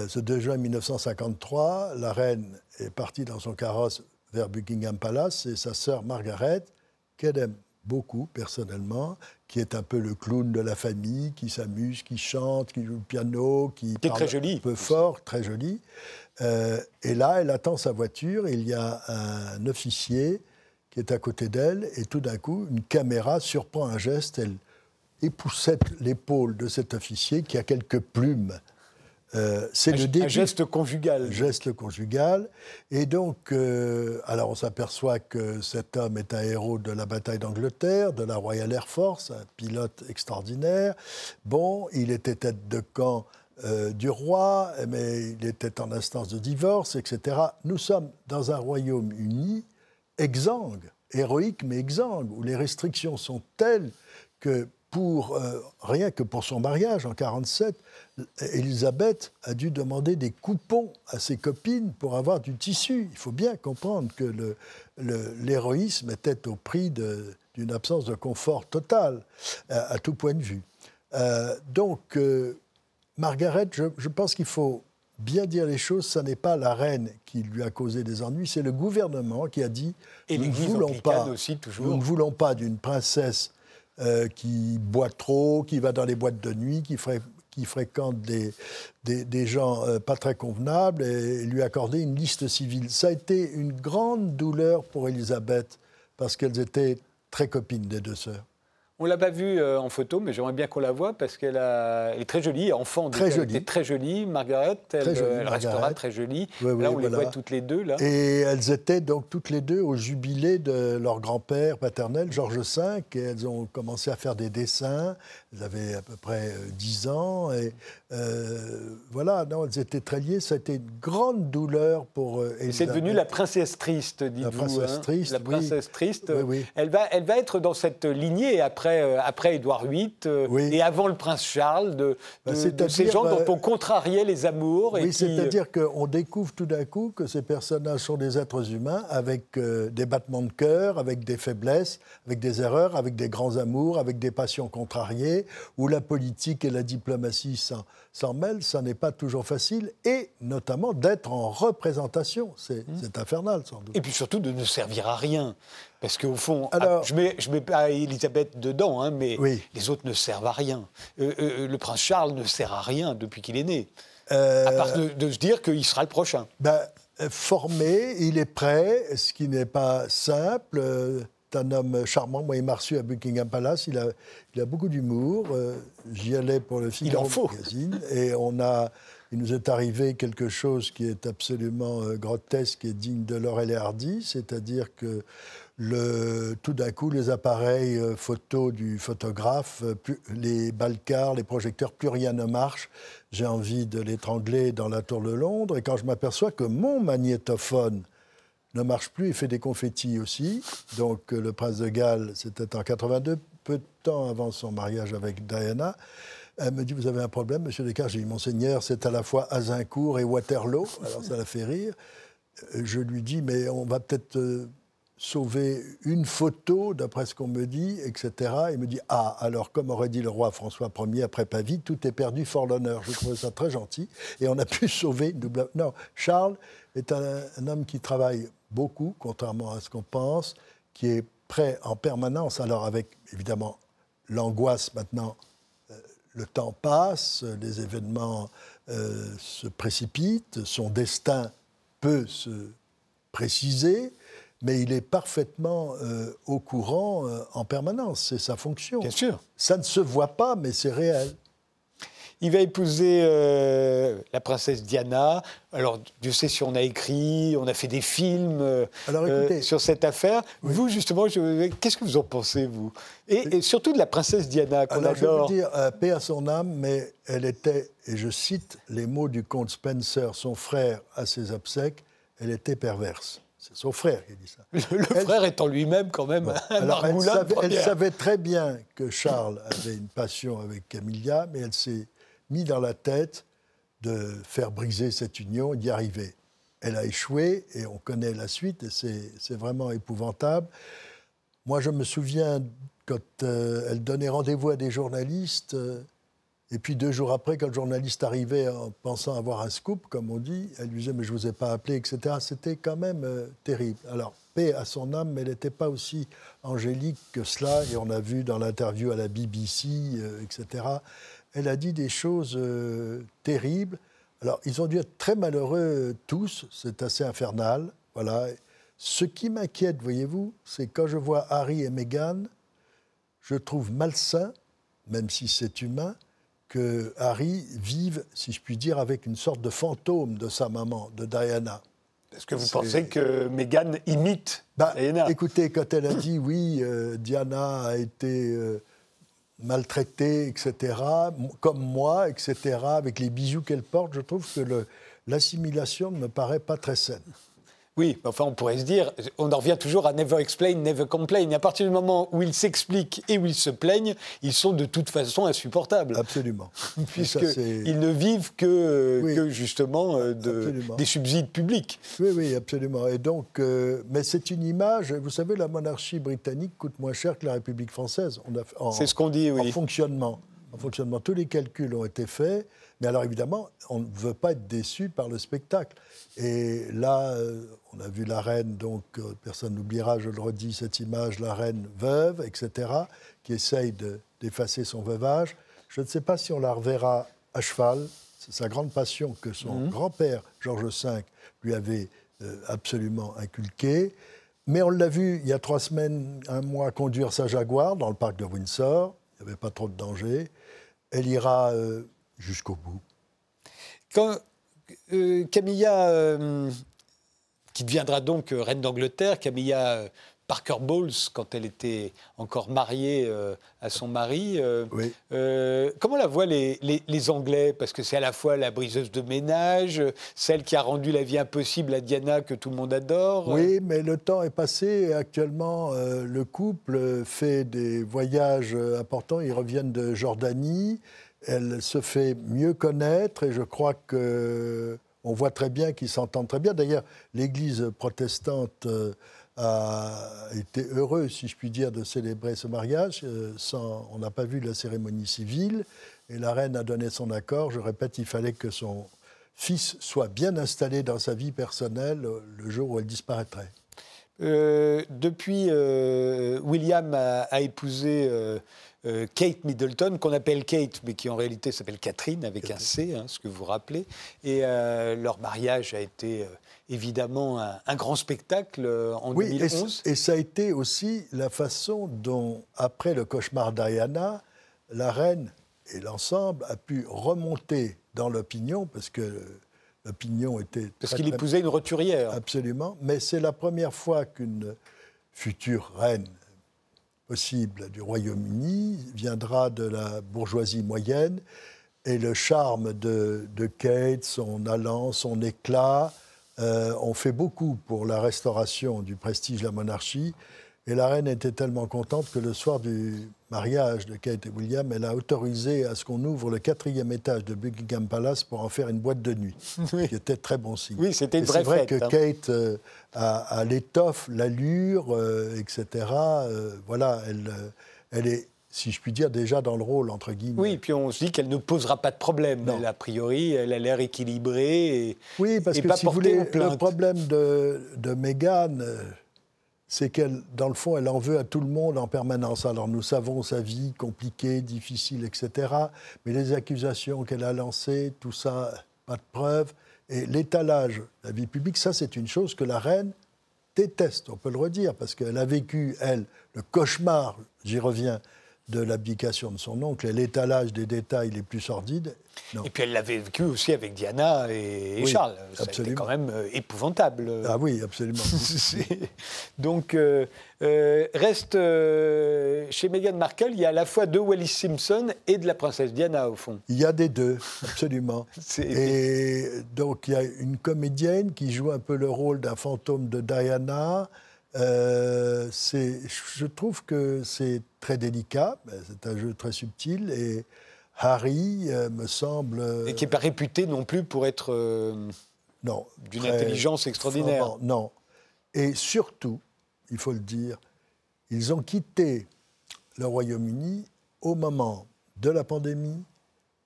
ce 2 juin 1953, la reine est partie dans son carrosse vers Buckingham Palace et sa sœur Margaret, qu'elle aime beaucoup personnellement, qui est un peu le clown de la famille, qui s'amuse, qui chante, qui joue le piano, qui parle très joli. un peu fort, très joli. Euh, et là, elle attend sa voiture, et il y a un officier qui est à côté d'elle, et tout d'un coup, une caméra surprend un geste, elle époussette l'épaule de cet officier qui a quelques plumes euh, c'est le début. Un geste conjugal. Geste conjugal. Et donc, euh, alors on s'aperçoit que cet homme est un héros de la bataille d'Angleterre, de la Royal Air Force, un pilote extraordinaire. Bon, il était tête de camp euh, du roi, mais il était en instance de divorce, etc. Nous sommes dans un royaume uni, exsangue, héroïque mais exsangue, où les restrictions sont telles que pour, rien que pour son mariage en 1947, Elisabeth a dû demander des coupons à ses copines pour avoir du tissu. Il faut bien comprendre que l'héroïsme était au prix d'une absence de confort total, à, tout point de vue. Euh, donc, euh, Margaret, je, pense qu'il faut bien dire les choses, ce n'est pas la reine qui lui a causé des ennuis, c'est le gouvernement qui a dit Et nous, ne voulons pas, aussi, toujours. nous ne voulons pas d'une princesse euh, qui boit trop, qui va dans les boîtes de nuit, qui fréquente des, des, gens euh, pas très convenables et lui accorder une liste civile. Ça a été une grande douleur pour Elisabeth parce qu'elles étaient très copines des deux sœurs. On l'a pas vue euh, en photo, mais j'aimerais bien qu'on la voie parce qu'elle est très jolie, enfant. Très jolie. Elle était très jolie, Margaret. Elle, elle restera très jolie. là, on les voit toutes les deux. Là. Et elles étaient donc toutes les deux au jubilé de leur grand-père paternel, Georges V, et elles ont commencé à faire des dessins. Avaient à peu près 10 euh, ans. Et euh, voilà, non, elles étaient très liées. Ça a été une grande douleur pour euh, C'est devenu la princesse triste, dites-vous. La princesse hein. triste. La princesse triste. Elle, va, elle va être dans cette lignée après, euh, après Édouard VIII et avant le prince Charles, de, bah, ces gens dont on contrariait les amours. Oui, c'est-à-dire qu'on découvre tout d'un coup que ces personnages sont des êtres humains avec des battements de cœur, avec des faiblesses, avec des erreurs, avec des grands amours, avec des passions contrariées, où la politique et la diplomatie s'en mêle, ça n'est pas toujours facile, et notamment d'être en représentation. C'est mmh. infernal, sans doute. Et puis surtout de ne servir à rien. Parce qu'au fond, ah, Alors, je ne mets, je mets pas Elisabeth dedans, hein, mais les autres ne servent à rien. Euh, euh, euh, le prince Charles ne sert à rien depuis qu'il est né. à part de, se dire qu'il sera le prochain. Ben, formé, il est prêt, ce qui n'est pas simple un homme charmant. Moi, il m'a reçu à Buckingham Palace. Il a, il a beaucoup d'humour. Euh, j'y allais pour le Figaro Magazine. Et on a, il nous est arrivé quelque chose qui est absolument euh, grotesque et digne de Laurel et Hardy. C'est-à-dire que le, tout d'un coup, les appareils euh, photo du photographe, les balcars, les projecteurs, plus rien ne marche. J'ai envie de l'étrangler dans la tour de Londres. Et quand je m'aperçois que mon magnétophone ne marche plus. Il fait des confettis aussi. Donc euh, le prince de Galles, c'était en 82, peu de temps avant son mariage avec Diana. Elle me dit, vous avez un problème, monsieur Descartes? J'ai dit, monseigneur, c'est à la fois Azincourt et Waterloo. Alors ça la fait rire. Euh, je lui dis, mais on va peut-être euh, sauver une photo, d'après ce qu'on me dit, etc. Il me dit, ah, alors comme aurait dit le roi François Ier après Pavie, tout est perdu, fort l'honneur. Je trouvais ça très gentil. Et on a pu sauver une double... Non, Charles est un homme qui travaille beaucoup, contrairement à ce qu'on pense, qui est prêt en permanence, alors avec évidemment l'angoisse maintenant, euh, le temps passe, les événements euh, se précipitent, son destin peut se préciser, mais il est parfaitement euh, au courant en permanence, c'est sa fonction. Bien sûr. Ça ne se voit pas, mais c'est réel. Il va épouser euh, la princesse Diana. Alors, Dieu sait si on a écrit, on a fait des films euh, euh, sur cette affaire. Vous, justement, qu'est-ce que vous en pensez, vous? Et, surtout de la princesse Diana, qu'on adore. Je veux dire, paix à son âme, mais elle était, et je cite les mots du comte Spencer, son frère, à ses obsèques, elle était perverse. C'est son frère qui dit ça. Le, frère étant lui-même quand même un alors elle savait, elle savait, très bien que Charles avait une passion avec Camilla, mais elle s'est mis dans la tête de faire briser cette union, d'y arriver. Elle a échoué et on connaît la suite et c'est vraiment épouvantable. Moi, je me souviens quand euh, elle donnait rendez-vous à des journalistes, euh, et puis deux jours après, quand le journaliste arrivait en pensant avoir un scoop, comme on dit, elle lui disait Mais je ne vous ai pas appelé, etc. C'était quand même euh, terrible. Alors, paix à son âme, mais elle n'était pas aussi angélique que cela, et on a vu dans l'interview à la BBC, etc. Elle a dit des choses terribles. Alors, ils ont dû être très malheureux tous, c'est assez infernal. Voilà. Ce qui m'inquiète, voyez-vous, c'est quand je vois Harry et Meghan, je trouve malsain, même si c'est humain, que Harry vive, si je puis dire, avec une sorte de fantôme de sa maman, de Diana. Est-ce que vous pensez que Meghan imite bah, Diana? Écoutez, quand elle a dit oui, euh, Diana a été euh, maltraitée, etc., comme moi, etc., avec les bijoux qu'elle porte, je trouve que l'assimilation ne me paraît pas très saine. Oui, enfin on pourrait se dire, on en revient toujours à never explain, never complain. à partir du moment où ils s'expliquent et où ils se plaignent, ils sont de toute façon insupportables. Absolument. Puisqu'ils ne vivent que, justement euh, de, des subsides publics. Oui, oui, absolument. Et donc, euh, mais c'est une image, vous savez, la monarchie britannique coûte moins cher que la République française. C'est ce qu'on dit, oui. En fonctionnement. En fonctionnement. Tous les calculs ont été faits. Mais alors évidemment, on ne veut pas être déçu par le spectacle. Et là, euh, on a vu la reine, donc euh, personne n'oubliera, je le redis, cette image, la reine veuve, etc., qui essaye d'effacer son veuvage. Je ne sais pas si on la reverra à cheval. C'est sa grande passion que son mhm. grand-père, Georges V, lui avait euh, absolument inculquée. Mais on l'a vu il y a trois semaines, un mois, conduire sa Jaguar dans le parc de Windsor. Il n'y avait pas trop de danger. Elle ira jusqu'au bout. Quand euh, Camilla, euh, qui deviendra donc euh, reine d'Angleterre, Camilla Parker Bowles, quand elle était encore mariée à son mari. comment la voient les, les, Anglais? Parce que c'est à la fois la briseuse de ménage, celle qui a rendu la vie impossible à Diana, que tout le monde adore. Oui, mais le temps est passé. Actuellement, le couple fait des voyages importants. Ils reviennent de Jordanie elle se fait mieux connaître et je crois que on voit très bien qu'ils s'entendent très bien. D'ailleurs, l'Église protestante euh, a été heureuse, si je puis dire, de célébrer ce mariage. Euh, sans, on n'a pas vu la cérémonie civile et la reine a donné son accord. Je répète, il fallait que son fils soit bien installé dans sa vie personnelle le jour où elle disparaîtrait. Euh, depuis, William a, épousé euh, Kate Middleton, qu'on appelle Kate, mais qui en réalité s'appelle Catherine, avec un C, hein, ce que vous vous rappelez. Et euh, leur mariage a été euh, évidemment un, grand spectacle en oui, 2011. Et, et, ça a été aussi la façon dont, après le cauchemar Diana, la reine et l'ensemble a pu remonter dans l'opinion, parce que l'opinion était... Parce qu'il épousait une roturière. Absolument, mais c'est la première fois qu'une future reine possible du Royaume-Uni viendra de la bourgeoisie moyenne et le charme de, Kate, son allant, son éclat, euh, ont fait beaucoup pour la restauration du prestige de la monarchie. Et la reine était tellement contente que le soir du mariage de Kate et William, elle a autorisé à ce qu'on ouvre le quatrième étage de Buckingham Palace pour en faire une boîte de nuit, ce qui était très bon signe. Oui, c'était une vraie C'est vrai que hein. Kate euh, a, l'étoffe, l'allure, euh, etc. Euh, voilà, elle, elle est si je puis dire, déjà dans le rôle, entre guillemets. Oui, puis on se dit qu'elle ne posera pas de problème. a priori, elle a l'air équilibrée et Oui, parce que si vous voulez, le problème de, de Meghan, c'est qu'elle, dans le fond, elle en veut à tout le monde en permanence. Alors nous savons sa vie compliquée, difficile, etc. Mais les accusations qu'elle a lancées, tout ça, pas de preuves. Et l'étalage, la vie publique, ça c'est une chose que la reine déteste, on peut le redire, parce qu'elle a vécu, elle, le cauchemar, j'y reviens, de l'abdication de son oncle et l'étalage des détails les plus sordides. Et puis elle l'avait vécu aussi avec Diana et, Charles. C'était quand même euh, épouvantable. Ah oui, absolument. Donc, euh, euh, reste chez Meghan Markle, il y a à la fois de Wallis Simpson et de la princesse Diana, au fond. Il y a des deux, absolument. et donc, il y a une comédienne qui joue un peu le rôle d'un fantôme de Diana. Euh, je trouve que c'est très délicat, c'est un jeu très subtil et Harry euh, me semble. Et qui n'est pas réputé non plus pour être euh, non, d'une intelligence extraordinaire. non. Et surtout, il faut le dire, ils ont quitté le Royaume-Uni au moment de la pandémie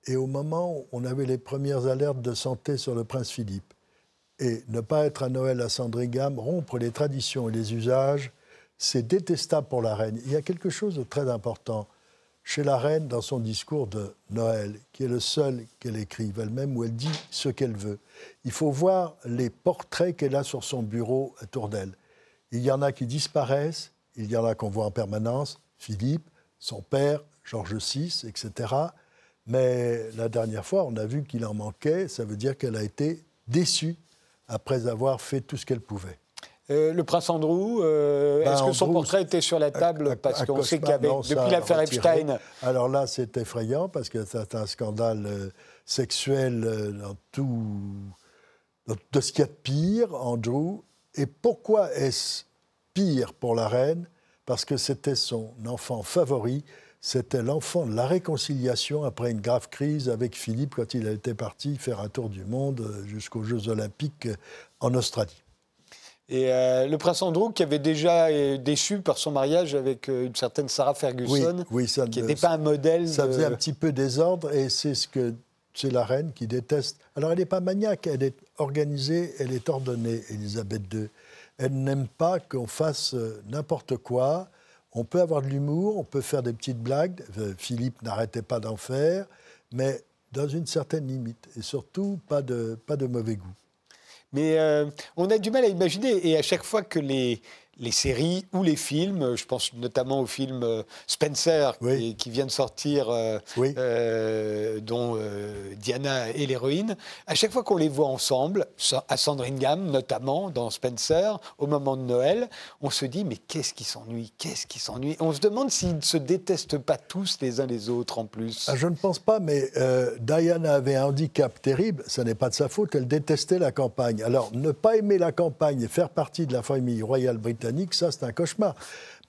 et au moment où on avait les premières alertes de santé sur le prince Philippe et ne pas être à Noël à Sandringham, rompre les traditions et les usages, c'est détestable pour la reine. Il y a quelque chose de très important chez la reine dans son discours de Noël, qui est le seul qu'elle écrive elle-même, où elle dit ce qu'elle veut. Il faut voir les portraits qu'elle a sur son bureau autour d'elle. Il y en a qui disparaissent, il y en a qu'on voit en permanence, Philippe, son père, Georges VI, etc. Mais la dernière fois, on a vu qu'il en manquait, ça veut dire qu'elle a été déçue après avoir fait tout ce qu'elle pouvait. Euh, le prince Andrew, euh, ben, est-ce que son portrait était sur la table Parce qu'on sait qu'avec depuis l'affaire Epstein. Alors là, c'est effrayant parce que c'est un scandale euh, sexuel dans tout, dans ce qu'il y a de pire, Andrew. Et pourquoi est-ce pire pour la reine? Parce que c'était son enfant favori c'était l'enfant de la réconciliation après une grave crise avec Philippe quand il était parti faire un tour du monde euh, jusqu'aux Jeux Olympiques euh, en Australie. Et euh, le prince Andrew, qui avait déjà déçu par son mariage avec une certaine Sarah Ferguson, qui n'était pas un modèle. Ça faisait un petit peu désordre, et c'est ce que c'est la reine qui déteste. Alors elle n'est pas maniaque, elle est organisée, elle est ordonnée, Elisabeth II. Elle n'aime pas qu'on fasse n'importe quoi. On peut avoir de l'humour, on peut faire des petites blagues. Euh, Philippe n'arrêtait pas d'en faire, mais dans une certaine limite. Et surtout, pas de, pas de mauvais goût. Mais euh, on a du mal à imaginer, et à chaque fois que les, les séries ou les films. Je pense notamment au film euh, Spencer qui, vient de sortir, euh, euh, dont Diana est l'héroïne. À chaque fois qu'on les voit ensemble, à Sandringham notamment, dans Spencer, au moment de Noël, on se dit mais qu'est-ce qui s'ennuie? Qu'est-ce qui s'ennuie? On se demande s'ils ne se détestent pas tous les uns les autres en plus. Ah, je ne pense pas, mais Diana avait un handicap terrible. Ce n'est pas de sa faute. Elle détestait la campagne. Alors ne pas aimer la campagne et faire partie de la famille royale britannique ça c'est un cauchemar.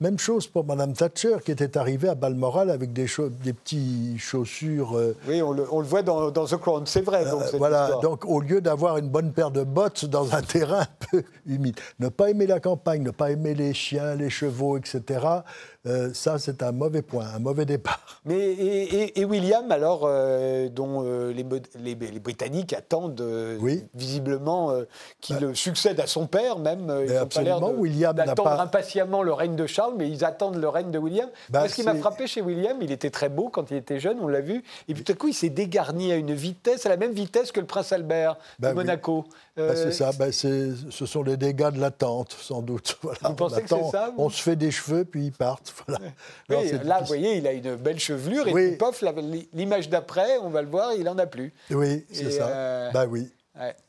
Même chose pour Madame Thatcher qui était arrivée à Balmoral avec des, des petits chaussures. Euh, oui, on le, voit dans, The Crown, c'est vrai. Donc, euh, voilà, donc au lieu d'avoir une bonne paire de bottes dans un terrain un peu humide, ne pas aimer la campagne, ne pas aimer les chiens, les chevaux, etc. Euh, ça, c'est un mauvais point, un mauvais départ. Mais et, William, alors, dont les, les, Britanniques attendent visiblement qu'il bah. succède à son père, même. Ils absolument, William n'a pas impatiemment le règne de Charles mais ils attendent le règne de William. Bah, ce qui m'a frappé chez William, il était très beau quand il était jeune, on l'a vu. Et puis tout à coup, il s'est dégarni à une vitesse, à la même vitesse que le prince Albert de bah Monaco. Bah, c'est ça, ce sont les dégâts de l'attente, sans doute. Vous pensez que c'est ça On se fait des cheveux, puis ils partent. là, vous voyez, il a une belle chevelure, et puis pof, l'image d'après, on va le voir, il n'en a plus. Oui, c'est ça. Euh, bah oui.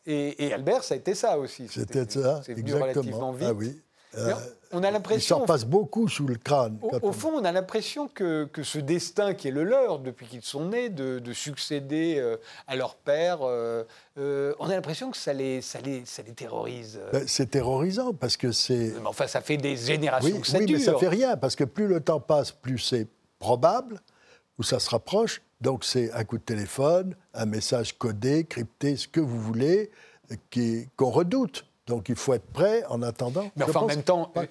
Et, Albert, ça a été ça aussi. C'était ça, exactement. Ah oui. Euh, on a l'impression. S'en passe beaucoup sous le crâne. Au, fond, on a l'impression que, ce destin qui est le leur depuis qu'ils sont nés, de, succéder euh, à leur père, euh, on a l'impression que ça les, ça les, ça les terrorise. Ben, c'est terrorisant parce que c'est. Enfin, ça fait des générations que ça oui, dure. mais ça fait rien parce que plus le temps passe, plus c'est probable ou ça se rapproche. Donc c'est un coup de téléphone, un message codé, crypté, ce que vous voulez, qu'on redoute. Donc il faut être prêt en attendant. Mais enfin, en même temps, euh,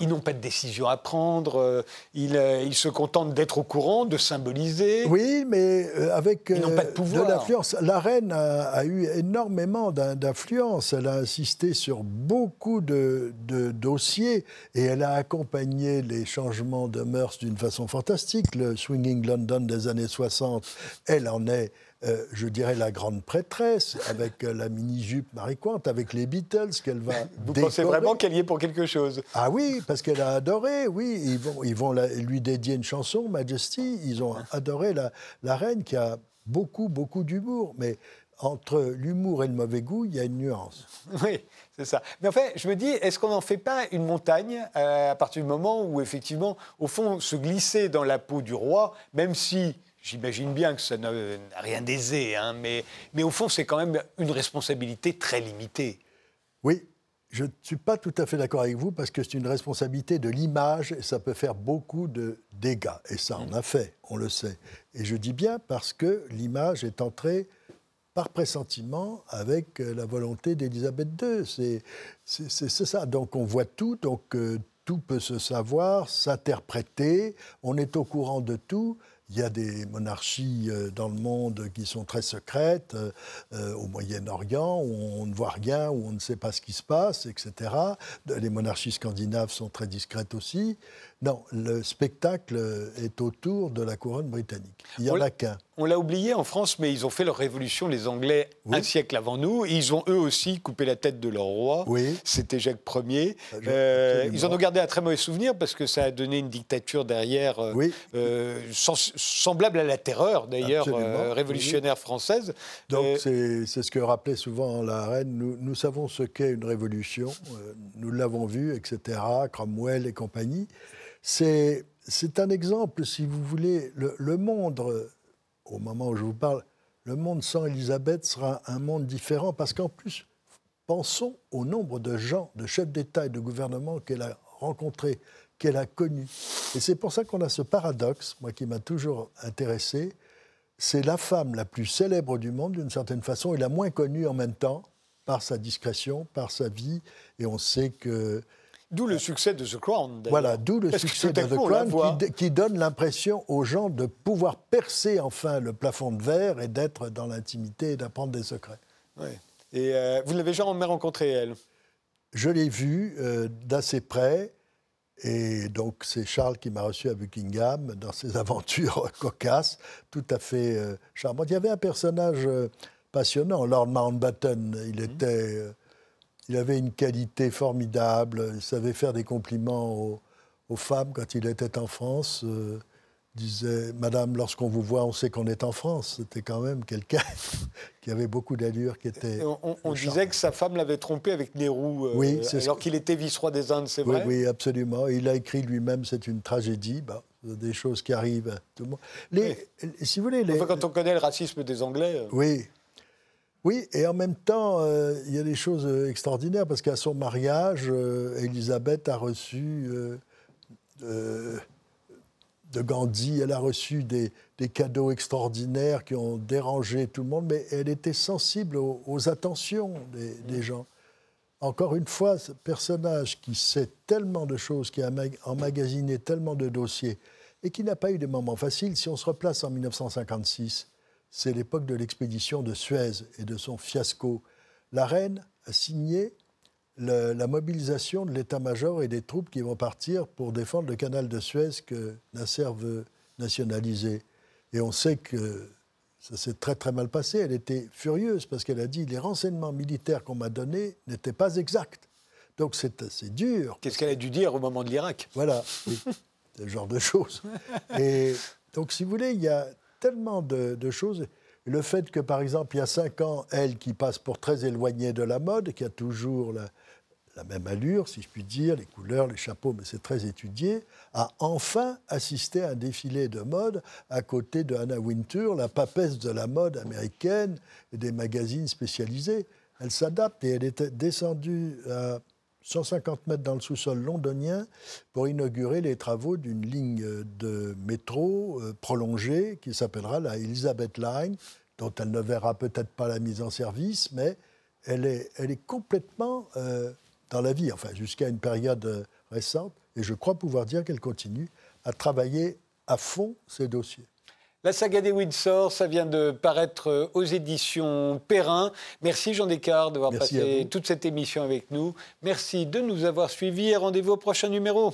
ils, n'ont pas de décision à prendre. Euh, euh, ils, se contentent d'être au courant, de symboliser. Oui, mais avec ils n'ont pas de, pouvoir. de l'influence. La reine a, eu énormément d'influence. Elle a insisté sur beaucoup de, de, dossiers et elle a accompagné les changements de mœurs d'une façon fantastique. Le Swinging London des années 60, elle en est euh, je dirais, la grande prêtresse, avec euh, la mini-jupe mariquante, avec les Beatles qu'elle va. Vous pensez vraiment qu'elle y est pour quelque chose? Ah oui, parce qu'elle a adoré, oui. Ils vont, ils vont lui dédier une chanson, Majesty. Ils ont adoré la, la reine qui a beaucoup, beaucoup d'humour. Mais entre l'humour et le mauvais goût, il y a une nuance. Oui, c'est ça. Mais en fait, je me dis, est-ce qu'on n'en fait pas une montagne euh, à partir du moment où, effectivement, au fond, se glisser dans la peau du roi, même si J'imagine bien que ça n'a rien d'aisé, hein, mais, mais au fond, c'est quand même une responsabilité très limitée. Oui, je ne suis pas tout à fait d'accord avec vous parce que c'est une responsabilité de l'image et ça peut faire beaucoup de dégâts. Et ça, on a fait, on le sait. Et je dis bien parce que l'image est entrée par pressentiment avec euh, la volonté d'Élisabeth II. C'est ça. Donc on voit tout, donc euh, tout peut se savoir, s'interpréter, on est au courant de tout. Il y a des monarchies euh, dans le monde qui sont très secrètes, euh, euh, au Moyen-Orient, où on ne voit rien, où on ne sait pas ce qui se passe, etc. Les monarchies scandinaves sont très discrètes aussi. Non, le spectacle est autour de la couronne britannique. Il n'y en a qu'un. On l'a oublié en France, mais ils ont fait leur révolution, les Anglais, un siècle avant nous. Ils ont eux aussi coupé la tête de leur roi. Oui. C'était Jacques Ier. Ah, euh, ils en ont gardé un très mauvais souvenir parce que ça a donné une dictature derrière euh, euh, semblable à la terreur, d'ailleurs, révolutionnaire française. Donc c'est ce que rappelait souvent la reine. Nous, nous savons ce qu'est une révolution. nous l'avons vu, etc. Cromwell et compagnie. C'est un exemple, si vous voulez, le, monde au moment où je vous parle, le monde sans Élisabeth sera un monde différent parce qu'en plus, pensons au nombre de gens, de chefs d'État et de gouvernement qu'elle a rencontrés, qu'elle a connus. Et c'est pour ça qu'on a ce paradoxe, moi qui m'a toujours intéressé, c'est la femme la plus célèbre du monde d'une certaine façon et la moins connue en même temps par sa discrétion, par sa vie. Et on sait que D'où le succès de The Crown. Voilà, d'où le succès de The Crown qui, donne l'impression aux gens de pouvoir percer enfin le plafond de verre et d'être dans l'intimité et d'apprendre des secrets. Et euh, vous l'avez jamais rencontrée, elle? Je l'ai vue euh, d'assez près. Et donc, c'est Charles qui m'a reçu à Buckingham dans ses aventures cocasses, tout à fait euh, charmantes. Il y avait un personnage passionnant, Lord Mountbatten. Il mhm. était il avait une qualité formidable. Il savait faire des compliments aux, femmes quand il était en France. Euh, disait Madame, lorsqu'on vous voit, on sait qu'on est en France. C'était quand même quelqu'un qui avait beaucoup d'allure, qui était. On, disait que sa femme l'avait trompé avec Nehru, euh, oui, alors qu'il était vice-roi des Indes, c'est vrai Oui, absolument. Il a écrit lui-même, c'est une tragédie. Bah, des choses qui arrivent à tout le monde. Les, Si vous voulez, les... quand on connaît le racisme des Anglais. Euh, oui, oui, et en même temps, euh, il y a des choses euh, extraordinaires parce qu'à son mariage, euh, Elisabeth a reçu de Gandhi, elle a reçu des, cadeaux extraordinaires qui ont dérangé tout le monde, mais elle était sensible aux, attentions des, mm. gens. Encore une fois, ce personnage qui sait tellement de choses, qui a emmagasiné tellement de dossiers et qui n'a pas eu des moments faciles, si on se replace en 1956, c'est l'époque de l'expédition de Suez et de son fiasco. La reine a signé la mobilisation de l'état-major et des troupes qui vont partir pour défendre le canal de Suez que Nasser veut nationaliser. Et on sait que ça s'est très très mal passé. Elle était furieuse parce qu'elle a dit les renseignements militaires qu'on m'a donnés n'étaient pas exacts. Donc c'est assez dur. Qu'est-ce qu'elle a dû dire au moment de l'Irak? Voilà, ce genre de choses. Et donc si vous voulez, il y a tellement de, choses. Le fait que, par exemple, il y a cinq ans, elle qui passe pour très éloignée de la mode, qui a toujours la, même allure, si je puis dire, les couleurs, les chapeaux, mais c'est très étudié, a enfin assisté à un défilé de mode à côté de Anna Wintour, la papesse de la mode américaine et des magazines spécialisés. Elle s'adapte et elle était descendue 150 mètres dans le sous-sol londonien pour inaugurer les travaux d'une ligne de métro euh, prolongée qui s'appellera la Elizabeth Line, dont elle ne verra peut-être pas la mise en service, mais elle est, elle complètement euh, dans la vie, enfin jusqu'à une période récente, et je crois pouvoir dire qu'elle continue à travailler à fond ces dossiers. La saga des Windsor, ça vient de paraître euh, aux éditions Perrin. Merci Jean Descartes d'avoir passé toute cette émission avec nous. Merci de nous avoir suivis et rendez-vous au prochain numéro.